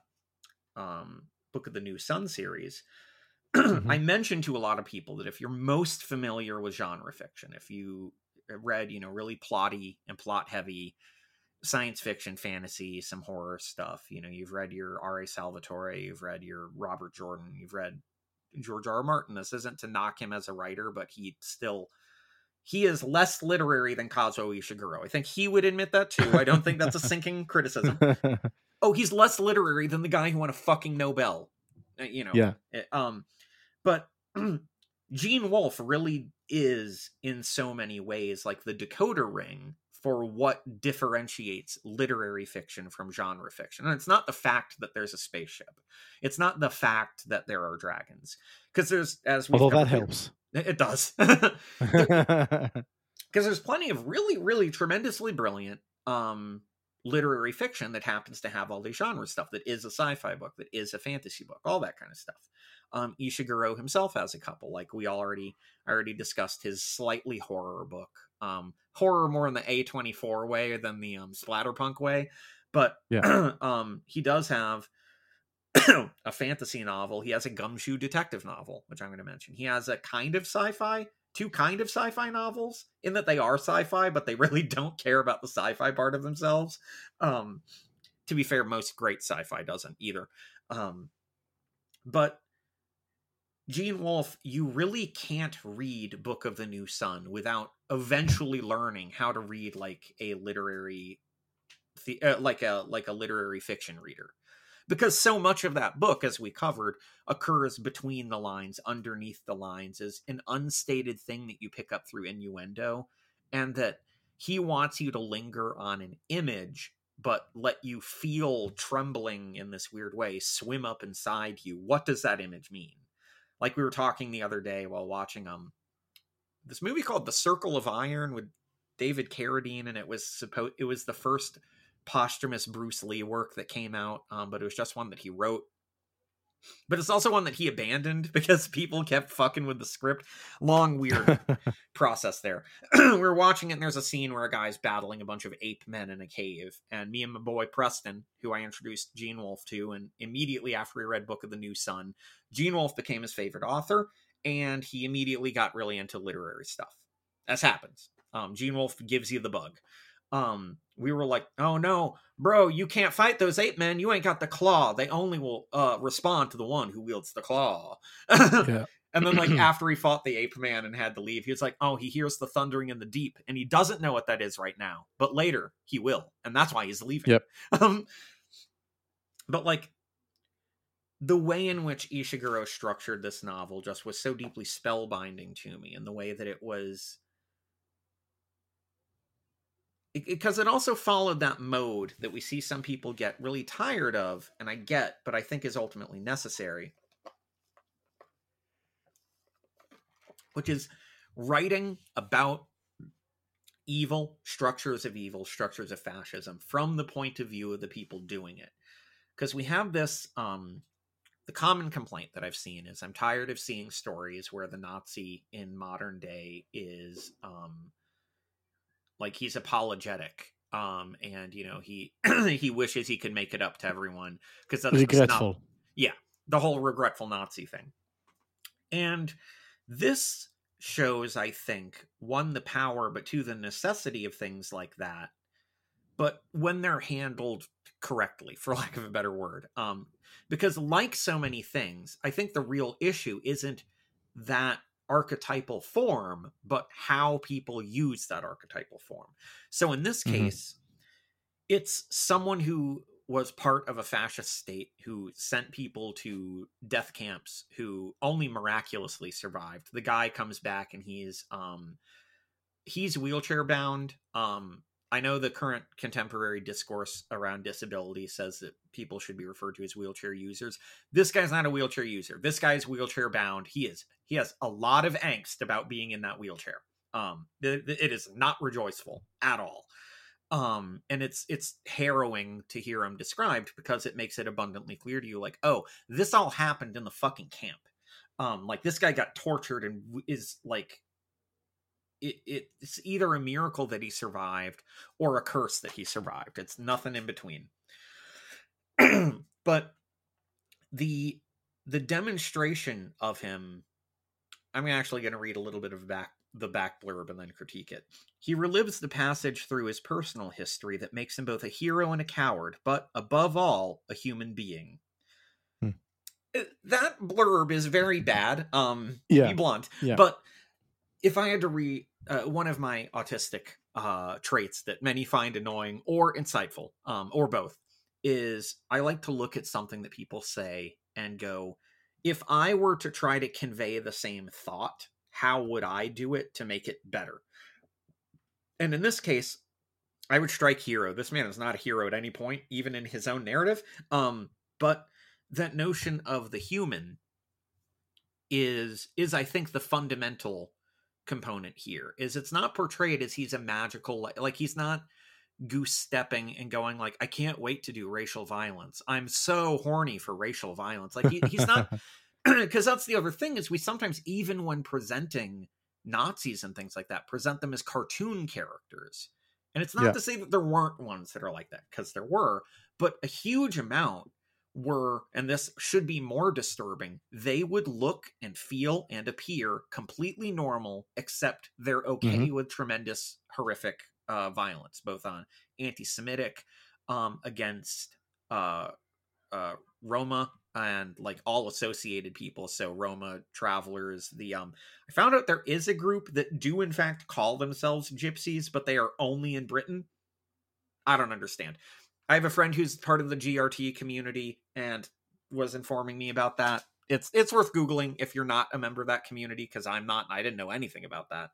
um Book of the New Sun series. (clears throat) mm-hmm. I mentioned to a lot of people that if you're most familiar with genre fiction, if you read, you know, really plotty and plot heavy science fiction, fantasy, some horror stuff, you know, you've read your R.A. Salvatore, you've read your Robert Jordan, you've read George R. R. Martin. This isn't to knock him as a writer, but he still he is less literary than Kazuo Ishiguro. I think he would admit that too. I don't think that's a (laughs) sinking criticism. (laughs) Oh, he's less literary than the guy who won a fucking Nobel. Uh, you know. Yeah. Eh, um, but (clears throat) Gene Wolfe really is in so many ways like the decoder ring for what differentiates literary fiction from genre fiction. And it's not the fact that there's a spaceship. It's not the fact that there are dragons. Because there's as we Although that helps. (laughs) It does. (laughs) (laughs) Because there's plenty of really, really tremendously brilliant um literary fiction that happens to have all the genre stuff that is a sci-fi book, that is a fantasy book, all that kind of stuff. Um, Ishiguro himself has a couple, like we already already discussed his slightly horror book, um, horror more in the A24 way than the um, splatterpunk way, but (clears throat) yeah. um, he does have (coughs) a fantasy novel. He has a gumshoe detective novel, which I'm going to mention. He has a kind of sci-fi, two kind of sci-fi novels in that they are sci-fi, but they (laughs) really don't care about the sci-fi part of themselves. Um, to be fair, most great sci-fi doesn't either. Um, but Gene Wolfe, you really can't read Book of the New Sun without eventually learning how to read like a literary, the, uh, like a like a literary fiction reader, because so much of that book, as we covered, occurs between the lines, underneath the lines, is an unstated thing that you pick up through innuendo, and that he wants you to linger on an image but let you feel trembling in this weird way swim up inside you. What does that image mean? like we were talking the other day while watching um this movie called The Circle of Iron with David Carradine, and it was supposed it was the first posthumous Bruce Lee work that came out, um, but it was just one that he wrote but it's also one that he abandoned (laughs) because people kept fucking with the script. Long, weird (laughs) process there. (clears throat) we're watching it, and there's a scene where a guy's battling a bunch of ape men in a cave. And me and my boy Preston, who I introduced Gene Wolfe to, and immediately after he read Book of the New Sun, Gene Wolfe became his favorite author, and he immediately got really into literary stuff. As happens. Um, Gene Wolfe gives you the bug um we were like oh no bro you can't fight those ape men. You ain't got the claw. They only will uh respond to the one who wields the claw. (laughs) Yeah. and then like (clears throat) after he fought the ape man and had to leave he was like oh he hears the thundering in the deep and he doesn't know what that is right now but later he will and that's why he's leaving. Yep. (laughs) Um but like the way in which Ishiguro structured this novel just was so deeply spellbinding to me and the way that it was because it, it also followed that mode that we see some people get really tired of and i get but i think is ultimately necessary. Which is writing about evil structures of evil structures of fascism from the point of view of the people doing it. Because we have this um the common complaint that i've seen is i'm tired of seeing stories where the nazi in modern day is um like he's apologetic um and you know he (clears throat) he wishes he could make it up to everyone because that's regretful not, yeah the whole regretful nazi thing. And this shows i think one the power but two the necessity of things like that but when they're handled correctly for (laughs) lack of a better word um because like so many things i think the real issue isn't that archetypal form, but how people use that archetypal form. So in this mm-hmm. case, it's someone who was part of a fascist state who sent people to death camps who only miraculously survived. The guy comes back and he's um he's wheelchair bound um I know the current contemporary discourse around disability says that people should be referred to as wheelchair users. This guy's not a wheelchair user. This guy's wheelchair bound. He is. He has a lot of angst about being in that wheelchair. Um, it, it is not rejoiceful at all. Um, and it's it's harrowing to hear him described because it makes it abundantly clear to you, like, oh, this all happened in the fucking camp. Um, like this guy got tortured and is like it, it's either a miracle that he survived or a curse that he survived. It's nothing in between. (clears throat) but the the demonstration of him, I'm actually going to read a little bit of back the back blurb and then critique it. He relives the passage through his personal history that makes him both a hero and a coward, but above all, a human being. Hmm. Uh, that blurb is very bad. Um, yeah. be blunt. Yeah. But if I had to read uh, one of my autistic uh, traits that many find annoying or insightful, um, or both, is I like to look at something that people say and go, if I were to try to convey the same thought, how would I do it to make it better? And in this case, I would strike hero. This man is not a hero at any point, even in his own narrative. Um, but that notion of the human is is I think the fundamental component here is it's not portrayed as he's a magical like he's not goose stepping and going like i can't wait to do racial violence. I'm so horny for racial violence. Like he, he's not (laughs) (clears throat) because that's the other thing is we sometimes even when presenting nazis and things like that present them as cartoon characters. And it's not yeah. to say that there weren't ones that are like that because there were but a huge amount were, and this should be more disturbing, they would look and feel and appear completely normal, except they're okay mm-hmm. with tremendous, horrific uh, violence, both on anti Semitic, um, against uh, uh, Roma and like all associated people. So roma travelers the um i found out there is a group that do in fact call themselves gypsies but they are only in britain. I don't understand I have a friend who's part of the GRT community and was informing me about that. It's it's worth googling if you're not a member of that community because I'm not. I didn't know anything about that.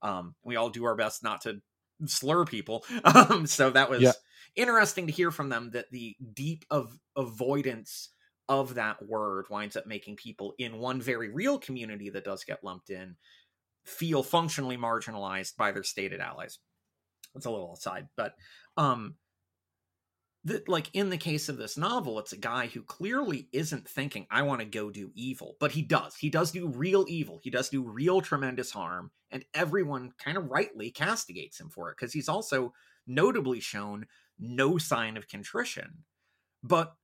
Um, we all do our best not to slur people. (laughs) Um, so that was yeah. interesting to hear from them that the deep of avoidance of that word winds up making people in one very real community that does get lumped in feel functionally marginalized by their stated allies. That's a little aside, but um that like in the case of this novel it's a guy who clearly isn't thinking i want to go do evil but he does. He does do real evil. He does do real tremendous harm and everyone kind of rightly castigates him for it because he's also notably shown no sign of contrition. But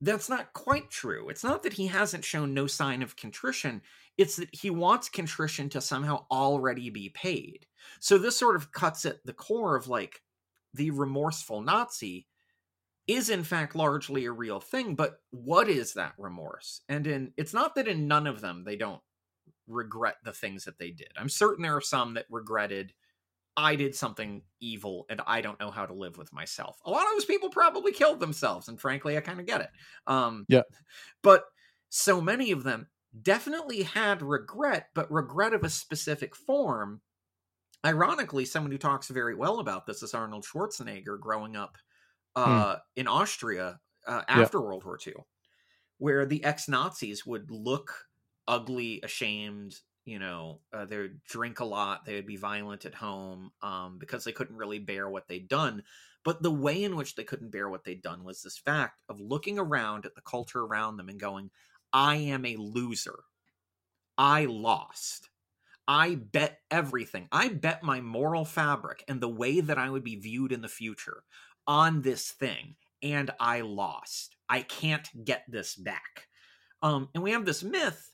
that's not quite true. It's not that he hasn't shown no sign of contrition it's that he wants contrition to somehow already be paid. So this sort of cuts at the core of like the remorseful Nazi is in fact largely a real thing, but what is that remorse? And in it's not that in none of them they don't regret the things that they did. I'm certain there are some that regretted I did something evil and I don't know how to live with myself. A lot of those people probably killed themselves, and frankly, I kind of get it. Um, yeah. But so many of them definitely had regret, but regret of a specific form Ironically, someone who talks very well about this is Arnold Schwarzenegger growing up hmm. uh, in Austria uh, after yeah. World War II, where the ex Nazis would look ugly, ashamed. You know, uh, they would drink a lot. They would be violent at home um, because they couldn't really bear what they'd done. But the way in which they couldn't bear what they'd done was this fact of looking around at the culture around them and going, I am a loser. I lost. I bet everything. I bet my moral fabric and the way that I would be viewed in the future on this thing. And I lost. I can't get this back. Um, and we have this myth,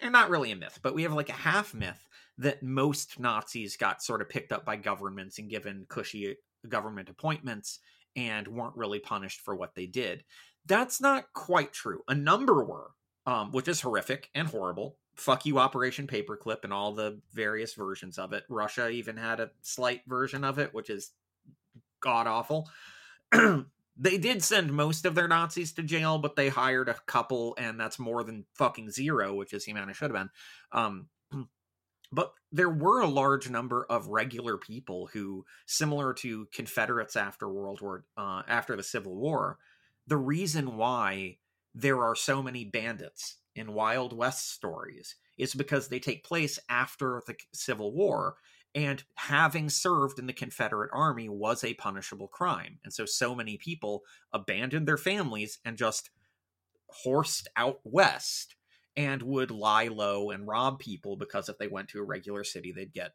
and not really a myth, but we have like a half myth that most Nazis got sort of picked up by governments and given cushy government appointments and weren't really punished for what they did. That's not quite true. A number were, um, which is horrific and horrible fuck you operation paperclip and all the various versions of it. Russia even had a slight version of it which is god awful. (clears throat) They did send most of their nazis to jail but they hired a couple and that's more than fucking zero which is the amount it should have been. Um, (clears throat) but there were a large number of regular people who, similar to Confederates after World War, uh, after the Civil War, the reason why there are so many bandits in Wild West stories is because they take place after the Civil War and having served in the Confederate Army was a punishable crime. And so, so many people abandoned their families and just horsed out west and would lie low and rob people because if they went to a regular city, they'd get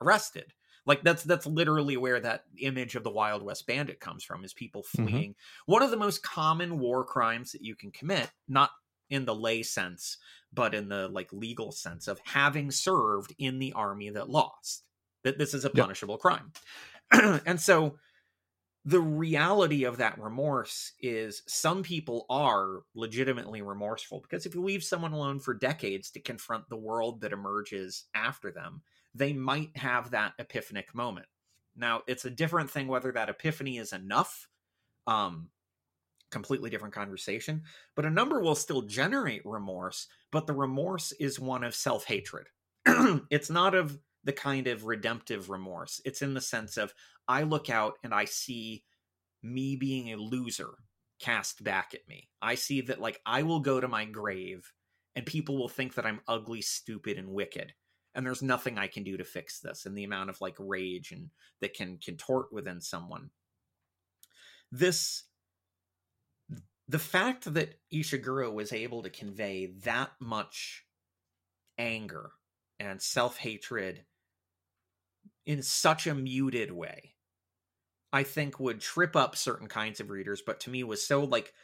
arrested. Like that's that's literally where that image of the Wild West bandit comes from is people Mm-hmm. fleeing. One of the most common war crimes that you can commit, not in the lay sense, but in the like legal sense of having served in the army that lost. That this is a Yep. punishable crime. (clears throat) and so the reality of that remorse is some people are legitimately remorseful because if you leave someone alone for decades to confront the world that emerges after them, they might have that epiphanic moment. Now, it's a different thing whether that epiphany is enough. Um, completely different conversation, but a number will still generate remorse, but the remorse is one of self hatred. (clears throat) it's not of the kind of redemptive remorse. It's in the sense of I look out and I see me being a loser cast back at me. I see that like I will go to my grave and people will think that I'm ugly, stupid, and wicked. And there's nothing I can do to fix this. And the amount of like rage and that can contort within someone. This the fact that Ishiguro was able to convey that much anger and self-hatred in such a muted way i think would trip up certain kinds of readers but to me was so like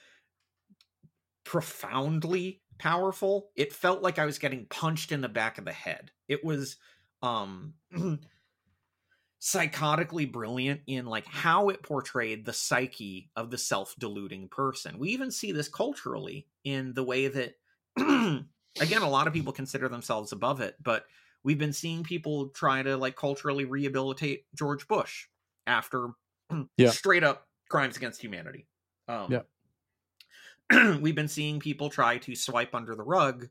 profoundly powerful it felt like i was getting punched in the back of the head. It was um (clears throat) psychotically brilliant in like how it portrayed the psyche of the self-deluding person we even see this culturally in the way that (clears throat) again a lot of people consider themselves above it but we've been seeing people try to like culturally rehabilitate George Bush after (clears throat) Yeah. straight up crimes against humanity. Um, Yeah. (clears throat) we've been seeing people try to swipe under the rug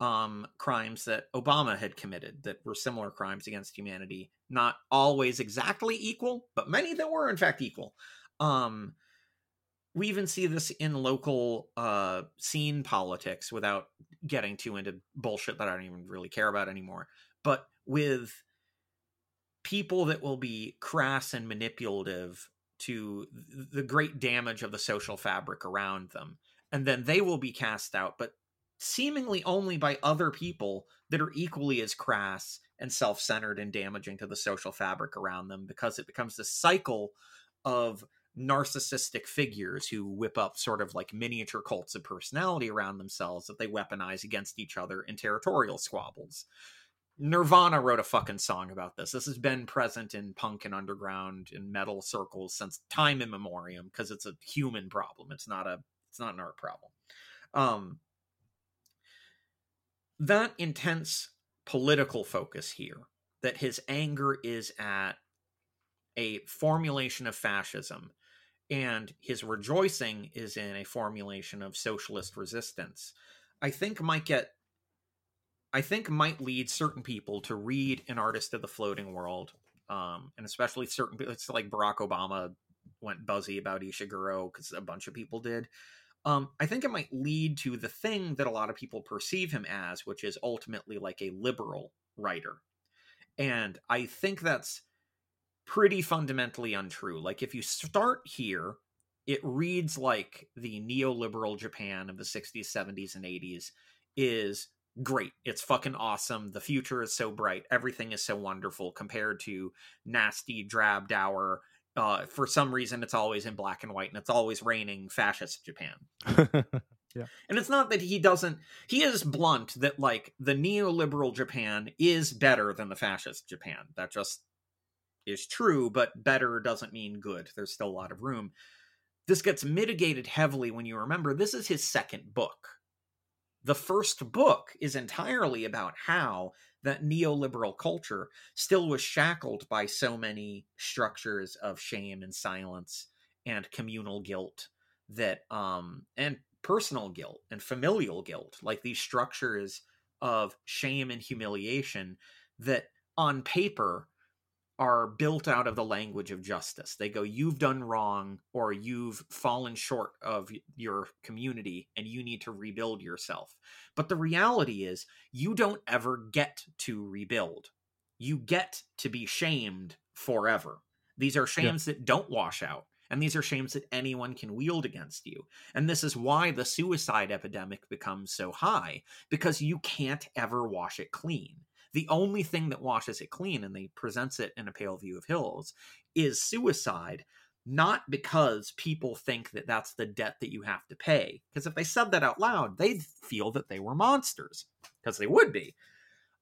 um, crimes that Obama had committed that were similar crimes against humanity, not always exactly equal, but many that were in fact equal. Um, we even see this in local uh, scene politics without getting too into bullshit that I don't even really care about anymore. But with people that will be crass and manipulative to the great damage of the social fabric around them. And then they will be cast out, but seemingly only by other people that are equally as crass and self centered and damaging to the social fabric around them because it becomes this cycle of narcissistic figures who whip up sort of like miniature cults of personality around themselves that they weaponize against each other in territorial squabbles. Nirvana wrote a fucking song about this. This has been present in punk and underground and metal circles since time immemorial because it's a human problem. It's not a it's not an art problem. Um that intense political focus here that his anger is at a formulation of fascism and his rejoicing is in a formulation of socialist resistance i think might get i think might lead certain people to read an artist of the floating world um, and especially certain people, it's like barack obama went buzzy about ishiguro because a bunch of people did um, I think it might lead to the thing that a lot of people perceive him as, which is ultimately like a liberal writer. And I think that's pretty fundamentally untrue. Like, if you start here, it reads like the neoliberal Japan of the 60s, 70s, and 80s is great. It's fucking awesome. The future is so bright. Everything is so wonderful compared to nasty, drab, dour, uh, for some reason it's always in black and white and it's always raining fascist Japan. (laughs) yeah. And it's not that he doesn't he is blunt that like the neoliberal Japan is better than the fascist Japan. That just is true, but better doesn't mean good. There's still a lot of room. This gets mitigated heavily when you remember this is his second book. The first book is entirely about how that neoliberal culture still was shackled by so many structures of shame and silence and communal guilt that um and personal guilt and familial guilt like these structures of shame and humiliation that on paper are built out of the language of justice. They go, You've done wrong, or you've fallen short of your community, and you need to rebuild yourself. But the reality is, you don't ever get to rebuild. You get to be shamed forever. These are shames yeah. that don't wash out. And these are shames that anyone can wield against you. And this is why the suicide epidemic becomes so high, because you can't ever wash it clean the only thing that washes it clean, and they presents it in a pale view of hills, is suicide. Not because people think that that's the debt that you have to pay. Because if they said that out loud, they'd feel that they were monsters, because they would be.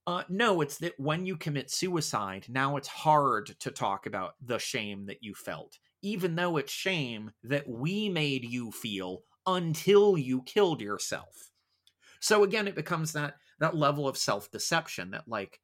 Uh, no, it's that when you commit suicide, now it's hard to talk about the shame that you felt, even though it's shame that we made you feel until you killed yourself. So again, it becomes that that level of self-deception that like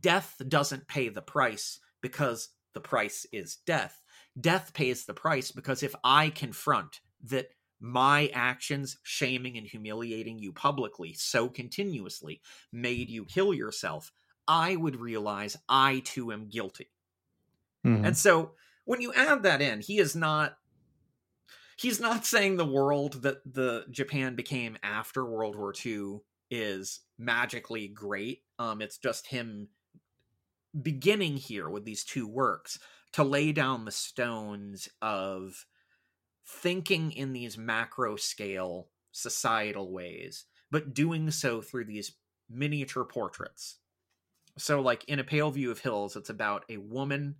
death doesn't pay the price because the price is death death pays the price because if i confront that my actions shaming and humiliating you publicly so continuously made you kill yourself i would realize i too am guilty mm-hmm. and so when you add that in he is not he's not saying the world that the japan became after world war ii is magically great. Um, it's just him beginning here with these two works to lay down the stones of thinking in these macro scale societal ways, but doing so through these miniature portraits. So, like in A Pale View of Hills, it's about a woman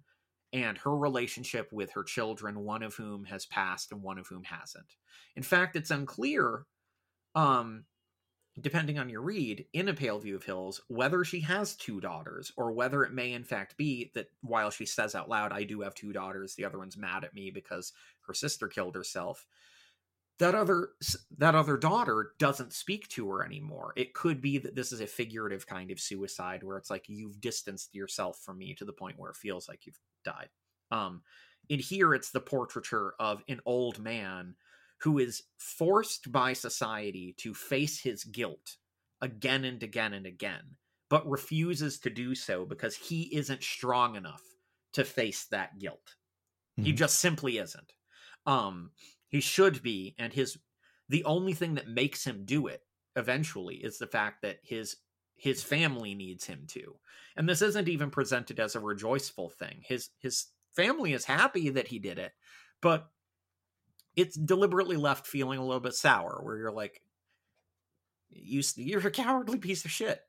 and her relationship with her children, one of whom has passed and one of whom hasn't. In fact, it's unclear um, depending on your read, in a pale view of Hills, whether she has two daughters or whether it may in fact be that while she says out loud, I do have two daughters, the other one's mad at me because her sister killed herself. That other that other daughter doesn't speak to her anymore. It could be that this is a figurative kind of suicide where it's like you've distanced yourself from me to the point where it feels like you've died. Um, in here, it's the portraiture of an old man who is forced by society to face his guilt again and again and again, but refuses to do so because he isn't strong enough to face that guilt. Mm-hmm. He just simply isn't. Um, he should be, and his the only thing that makes him do it eventually is the fact that his his family needs him to. And this isn't even presented as a rejoiceful thing. His his family is happy that he did it, but it's deliberately left feeling a little bit sour where you're like you you're a cowardly piece of shit.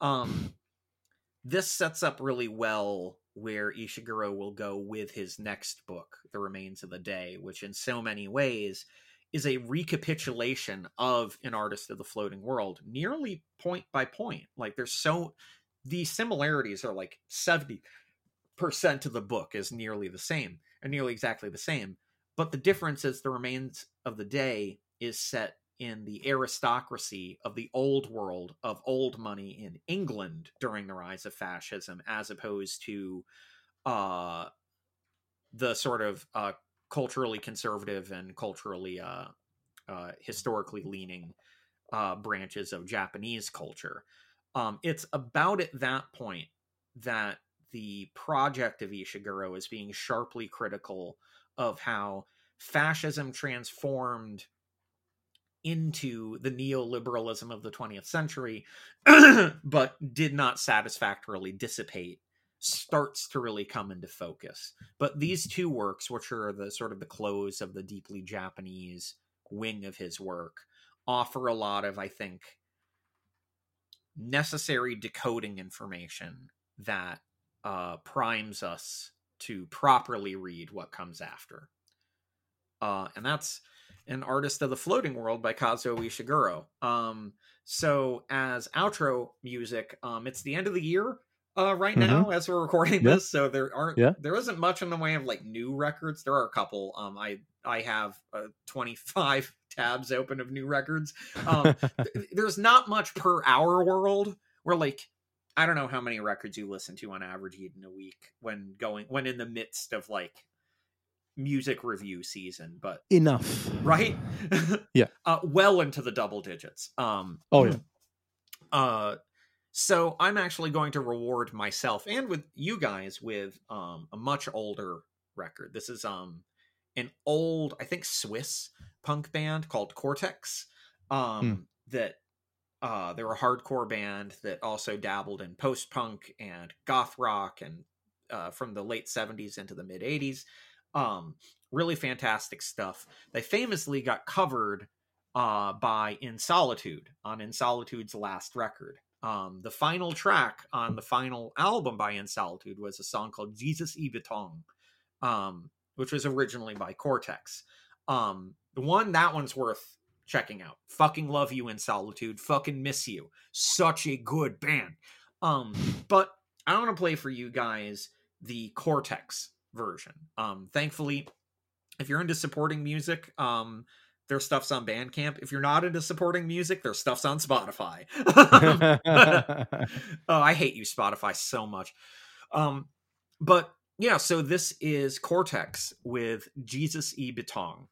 Um (laughs) this sets up really well where Ishiguro will go with his next book The Remains of the Day which in so many ways is a recapitulation of an artist of the floating world nearly point by point. Like there's so the similarities are like 70% of the book is nearly the same and nearly exactly the same but the difference is the remains of the day is set in the aristocracy of the old world of old money in England during the rise of fascism, as opposed to uh, the sort of uh, culturally conservative and culturally uh, uh historically leaning uh, branches of Japanese culture. Um, it's about at that point that the project of Ishiguro is being sharply critical of how fascism transformed into the neoliberalism of the 20th century, (clears throat) but did not satisfactorily dissipate, starts to really come into focus. But these two works, which are the sort of the close of the deeply Japanese wing of his work, offer a lot of, I think, necessary decoding information that uh, primes us to properly read what comes after. Uh, and that's an artist of the floating world by Kazuo Ishiguro. Um, so as outro music, um, it's the end of the year uh, right mm-hmm. now as we're recording this. So there aren't yeah. there isn't much in the way of like new records. There are a couple. Um, I I have uh, 25 (laughs) tabs open of new records. Um, (laughs) there's not much per hour world. We're like I don't know how many records you listen to on average in a week when going when in the midst of like music review season, but enough, right? (laughs) yeah, uh, well into the double digits. Um, oh yeah. (clears throat) Uh, So I'm actually going to reward myself and with you guys with um, a much older record. This is um an old, I think Swiss punk band called Cortex. Um Hmm. that uh they're a hardcore band that also dabbled in post punk and goth rock and uh from the late 70s into the mid 80s. Um really fantastic stuff. They famously got covered uh by In Solitude on In Solitude's last record. Um, the final track on the final album by In Solitude was a song called Jesus i betong, um, which was originally by Cortex. Um, the one that one's worth checking out. Fucking love you in solitude. Fucking miss you. Such a good band. Um, but I want to play for you guys the Cortex version. Um, thankfully, if you're into supporting music, um, their stuff's on Bandcamp. If you're not into supporting music, their stuff's on Spotify. (laughs) (laughs) oh, I hate you, Spotify, so much. Um, but yeah, so this is Cortex with Jesus E. Betong.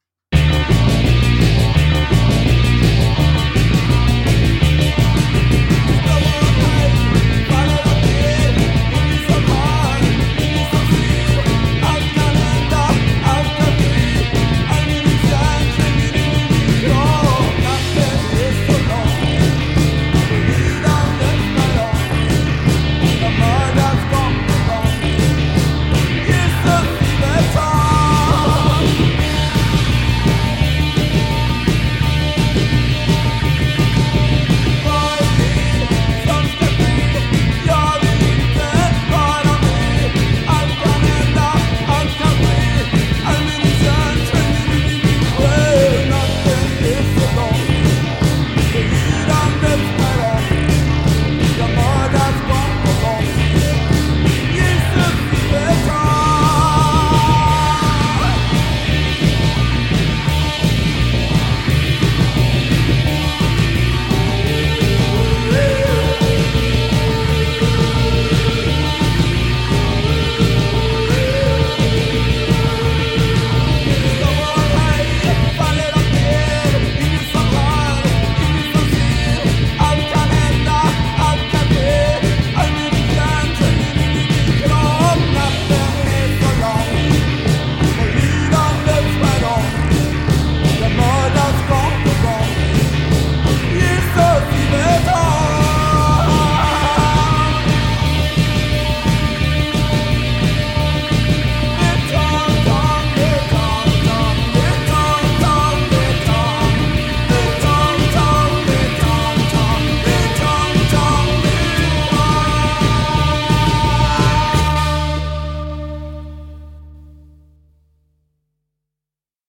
Come on.